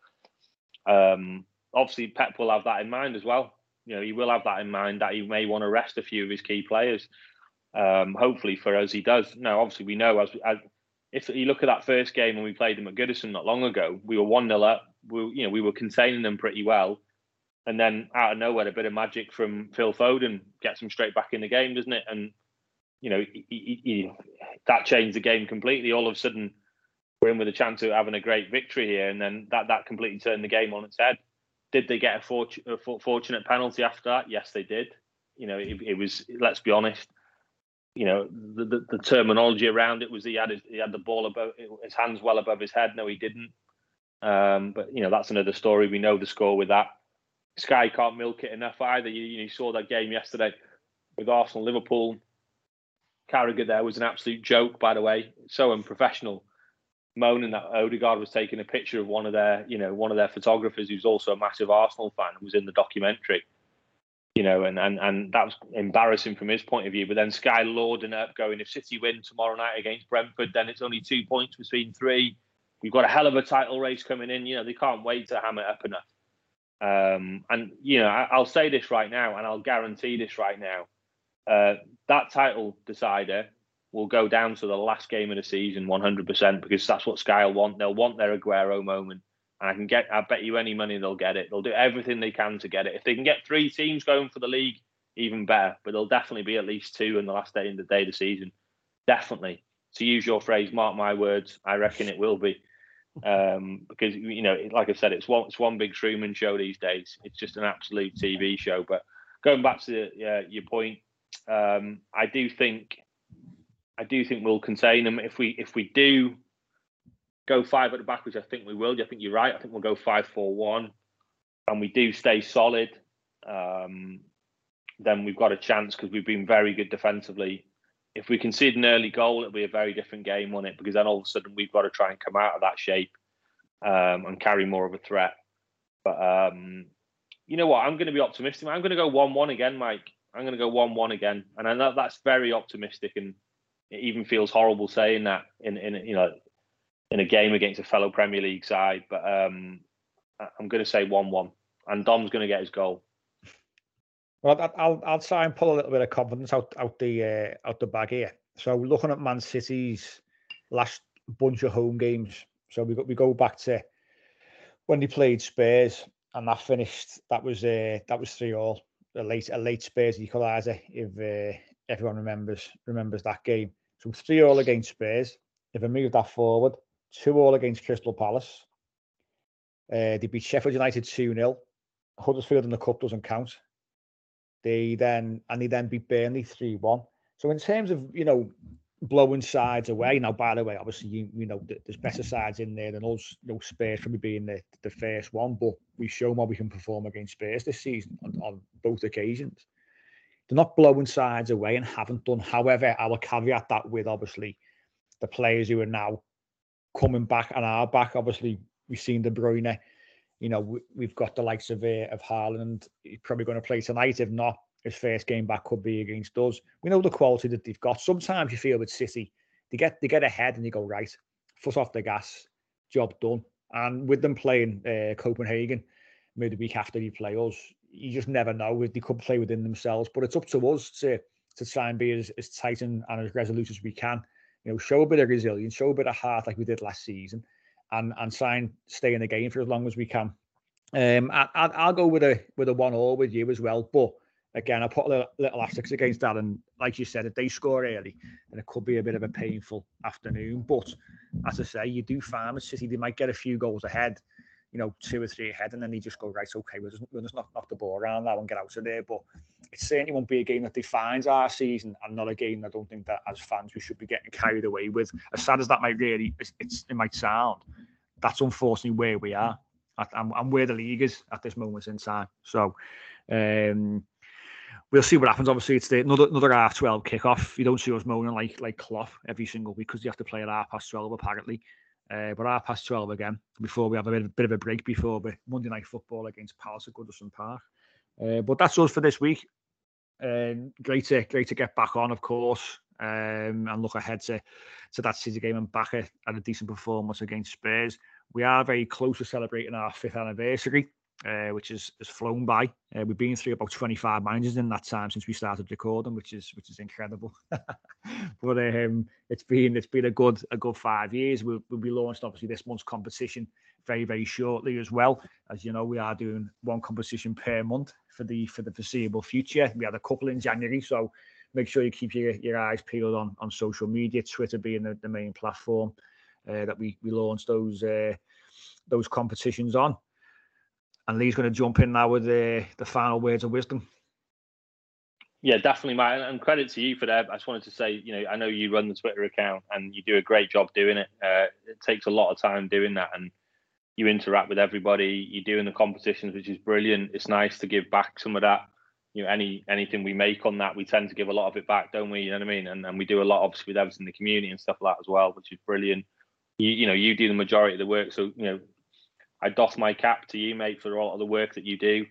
um, obviously Pep will have that in mind as well you know, he will have that in mind that he may want to rest a few of his key players. Um, hopefully for us, he does. Now, obviously, we know as, as if you look at that first game when we played them at Goodison not long ago, we were one 0 up. We, you know, we were containing them pretty well, and then out of nowhere, a bit of magic from Phil Foden gets them straight back in the game, doesn't it? And you know, he, he, he, that changed the game completely. All of a sudden, we're in with a chance of having a great victory here, and then that that completely turned the game on its head. Did they get a, a fortunate penalty after that? Yes, they did. You know, it, it was. Let's be honest. You know, the, the, the, terminology around it was he had his, he had the ball above his hands well above his head. No, he didn't. Um, but you know, that's another story. We know the score with that. Sky can't milk it enough either. You, you saw that game yesterday with Arsenal, Liverpool. Carragher there was an absolute joke, by the way. So unprofessional moaning that Odegaard was taking a picture of one of their, you know, one of their photographers who's also a massive Arsenal fan was in the documentary. You know, and and and that was embarrassing from his point of view. But then Sky lauding up, going, if City win tomorrow night against Brentford, then it's only two points between three. We've got a hell of a title race coming in. You know, they can't wait to hammer it up enough. Um, and you know, I, will say this right now, and I'll guarantee this right now. Uh, that title decider will go down to the last game of the season 100% because that's what Sky will want. They'll want their Aguero moment. And I can get, I bet you any money they'll get it. They'll do everything they can to get it. If they can get three teams going for the league, even better. But there'll definitely be at least two in the last day in the day of the season. Definitely. To use your phrase, mark my words, I reckon it will be. Um, because you know, like I said, it's one it's one big Truman show these days. It's just an absolute TV show. But going back to uh, your point, um, I do think I do think we'll contain them. If we if we do go five at the back, which I think we will, I think you're right. I think we'll go five four one, and we do stay solid. Um, then we've got a chance because we've been very good defensively. If we concede an early goal, it'll be a very different game on it because then all of a sudden we've got to try and come out of that shape um, and carry more of a threat. But um, you know what? I'm going to be optimistic. I'm going to go one-one again, Mike. I'm going to go one-one again, and I know that's very optimistic and it even feels horrible saying that in in you know in a game against a fellow Premier League side. But um, I'm going to say one-one, and Dom's going to get his goal. Well, I'll I'll try and pull a little bit of confidence out out the uh, out the bag here. So looking at Man City's last bunch of home games, so we we go back to when they played Spurs, and that finished. That was uh, that was three all. A late a late Spurs equaliser. If uh, everyone remembers remembers that game. So three all against Spurs. If I move that forward, two all against Crystal Palace. Uh, they beat Sheffield United 2 0. Huddersfield in the Cup doesn't count. They then and they then beat Burnley 3 1. So in terms of you know blowing sides away. Now, by the way, obviously, you, you know, there's better sides in there than us. You know, Spurs probably being the, the first one, but we've shown what we can perform against Spurs this season on, on both occasions. They're not blowing sides away and haven't done. However, I will caveat that with obviously the players who are now coming back and are back. Obviously, we've seen De Bruyne. You know, we, have got the likes of uh, of Haaland. He's probably going to play tonight. If not, his first game back could be against us. We know the quality that they've got. Sometimes you feel with City, they get they get ahead and you go right, foot off the gas, job done. And with them playing uh, Copenhagen, maybe the week after you play us, you just never know. They could play within themselves, but it's up to us to to try and be as, as tight and, and as resolute as we can. You know, show a bit of resilience, show a bit of heart like we did last season, and and try and stay in the game for as long as we can. Um, I, I'll go with a with a one all with you as well, but again, I put a little, little asterisks against that. And like you said, if they score early, then it could be a bit of a painful afternoon. But as I say, you do find with City, they might get a few goals ahead, you know, two or three ahead, and then they just go, right, okay, we'll just, we'll just knock, knock the ball around now and get out of there. But it certainly won't be a game that defines our season and not a game I don't think that as fans we should be getting carried away with. As sad as that might really, it's, it's it might sound, that's unfortunately where we are. I'm, I'm where the league is at this moment in time. So, um, we'll see what happens. Obviously, it's the, another another half twelve kickoff. You don't see us moaning like like Klopp every single week because you have to play at half past twelve apparently. Uh, but half past twelve again before we have a bit, bit of a break before the Monday night football against Palace at Goodison Park. Uh, but that's us for this week. Um, great to great to get back on, of course, um, and look ahead to to that City game and back at a decent performance against Spurs. We are very close to celebrating our fifth anniversary uh, which has, has flown by. Uh, we've been through about 25 managers in that time since we started recording, which is which is incredible. but um, it's been it's been a good a good five years. We'll, we'll be launched obviously this month's competition very very shortly as well. As you know, we are doing one competition per month for the for the foreseeable future. We had a couple in January, so make sure you keep your, your eyes peeled on on social media. Twitter being the, the main platform uh, that we we launched those uh, those competitions on. And Lee's going to jump in now with the the final words of wisdom. Yeah, definitely, Mike. And credit to you for that. I just wanted to say, you know, I know you run the Twitter account and you do a great job doing it. Uh, it takes a lot of time doing that, and you interact with everybody. You're doing the competitions, which is brilliant. It's nice to give back some of that. You know, any anything we make on that, we tend to give a lot of it back, don't we? You know what I mean? And and we do a lot, obviously, with Everton, the community and stuff like that as well, which is brilliant. You you know, you do the majority of the work, so you know, I doff my cap to you, mate, for all of the work that you do.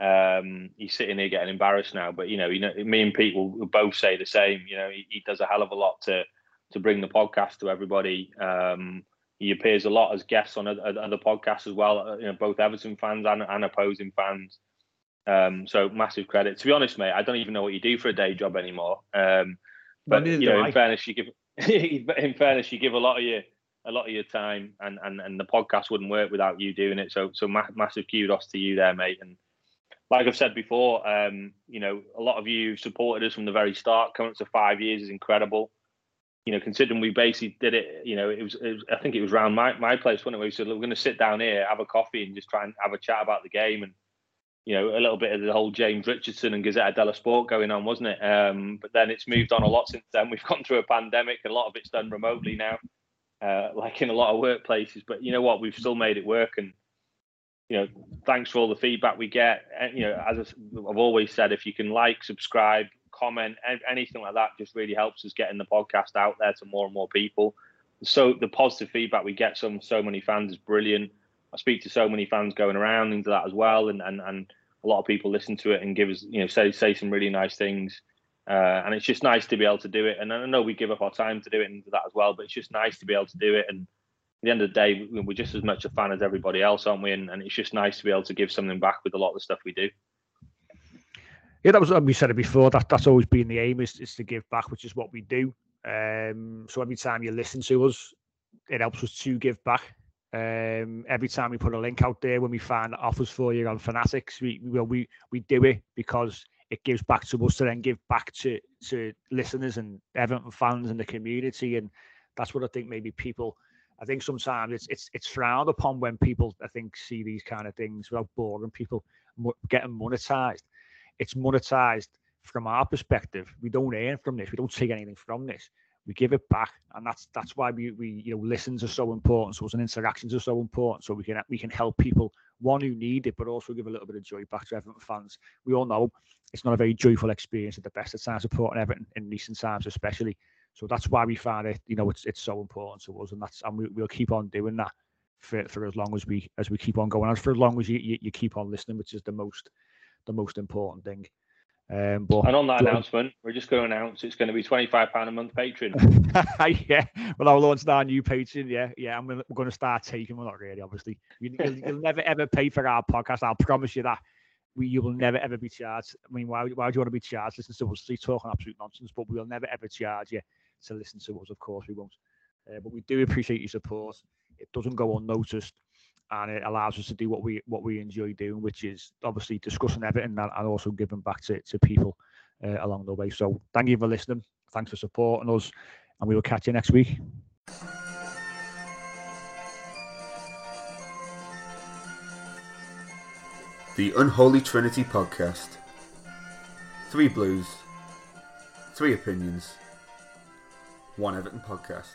Um, he's sitting here getting embarrassed now, but you know, you know, me and Pete will, will both say the same. You know, he, he, does a hell of a lot to to bring the podcast to everybody. Um, he appears a lot as guests on other, other podcasts as well. Uh, you know, both Everton fans and, and opposing fans. Um, so massive credit. To be honest, mate, I don't even know what you do for a day job anymore. Um, but you know, in fairness, you give in fairness, you give a lot of your a lot of your time, and and and the podcast wouldn't work without you doing it. So so ma- massive kudos to you there, mate. And like I've said before, um, you know, a lot of you supported us from the very start. Coming to five years is incredible. You know, considering we basically did it, you know, it was, it was I think it was around my, my place, wasn't it? We said we're going to sit down here, have a coffee, and just try and have a chat about the game, and you know, a little bit of the whole James Richardson and Gazzetta dello Sport going on, wasn't it? Um, but then it's moved on a lot since then. We've gone through a pandemic, a lot of it's done remotely now uh, like in a lot of workplaces. But you know what? We've still made it work, and you know, thanks for all the feedback we get. And you know, as I've always said, if you can like, subscribe, comment, anything like that, just really helps us getting the podcast out there to more and more people. So the positive feedback we get from so many fans is brilliant. I speak to so many fans going around into that as well, and and and a lot of people listen to it and give us, you know, say say some really nice things. Uh, and it's just nice to be able to do it. And I know we give up our time to do it and that as well, but it's just nice to be able to do it. And at the end of the day, we're just as much a fan as everybody else, aren't we? And, and it's just nice to be able to give something back with a lot of the stuff we do. Yeah, that was we said it before. That that's always been the aim is, is to give back, which is what we do. Um, so every time you listen to us, it helps us to give back. Um, every time we put a link out there when we find offers for you on Fanatics, we we we, we do it because it gives back to us to then give back to to listeners and Everton fans and the community, and that's what I think maybe people. I think sometimes it's it's it's frowned upon when people I think see these kind of things without boring people getting monetized. It's monetized from our perspective. We don't earn from this. We don't take anything from this. we give it back, and that's that's why we we you know listens are so important. So and interactions are so important. So we can we can help people one who need it, but also give a little bit of joy back to Everton fans. We all know it's not a very joyful experience at the best of times supporting Everton in recent times, especially. So that's why we find it. You know, it's it's so important to us, and that's and we, we'll keep on doing that for, for as long as we as we keep on going, and for as long as you, you, you keep on listening, which is the most the most important thing. Um, but and on that announcement, we're just going to announce it's going to be twenty five pound a month Patreon. yeah, well, I'll launch our new Patreon. Yeah, yeah, I'm gonna, we're going to start taking. Well, not really, obviously. You, will you'll never ever pay for our podcast. I'll promise you that. We, you will never ever be charged. I mean, why, why do you want to be charged? Listen to us talking absolute nonsense, but we will never ever charge you to listen to us. Of course, we won't. Uh, but we do appreciate your support. It doesn't go unnoticed and it allows us to do what we what we enjoy doing, which is obviously discussing everything and, and also giving back to, to people uh, along the way. So thank you for listening. Thanks for supporting us, and we will catch you next week. The Unholy Trinity Podcast. Three Blues, three opinions, one Everton podcast.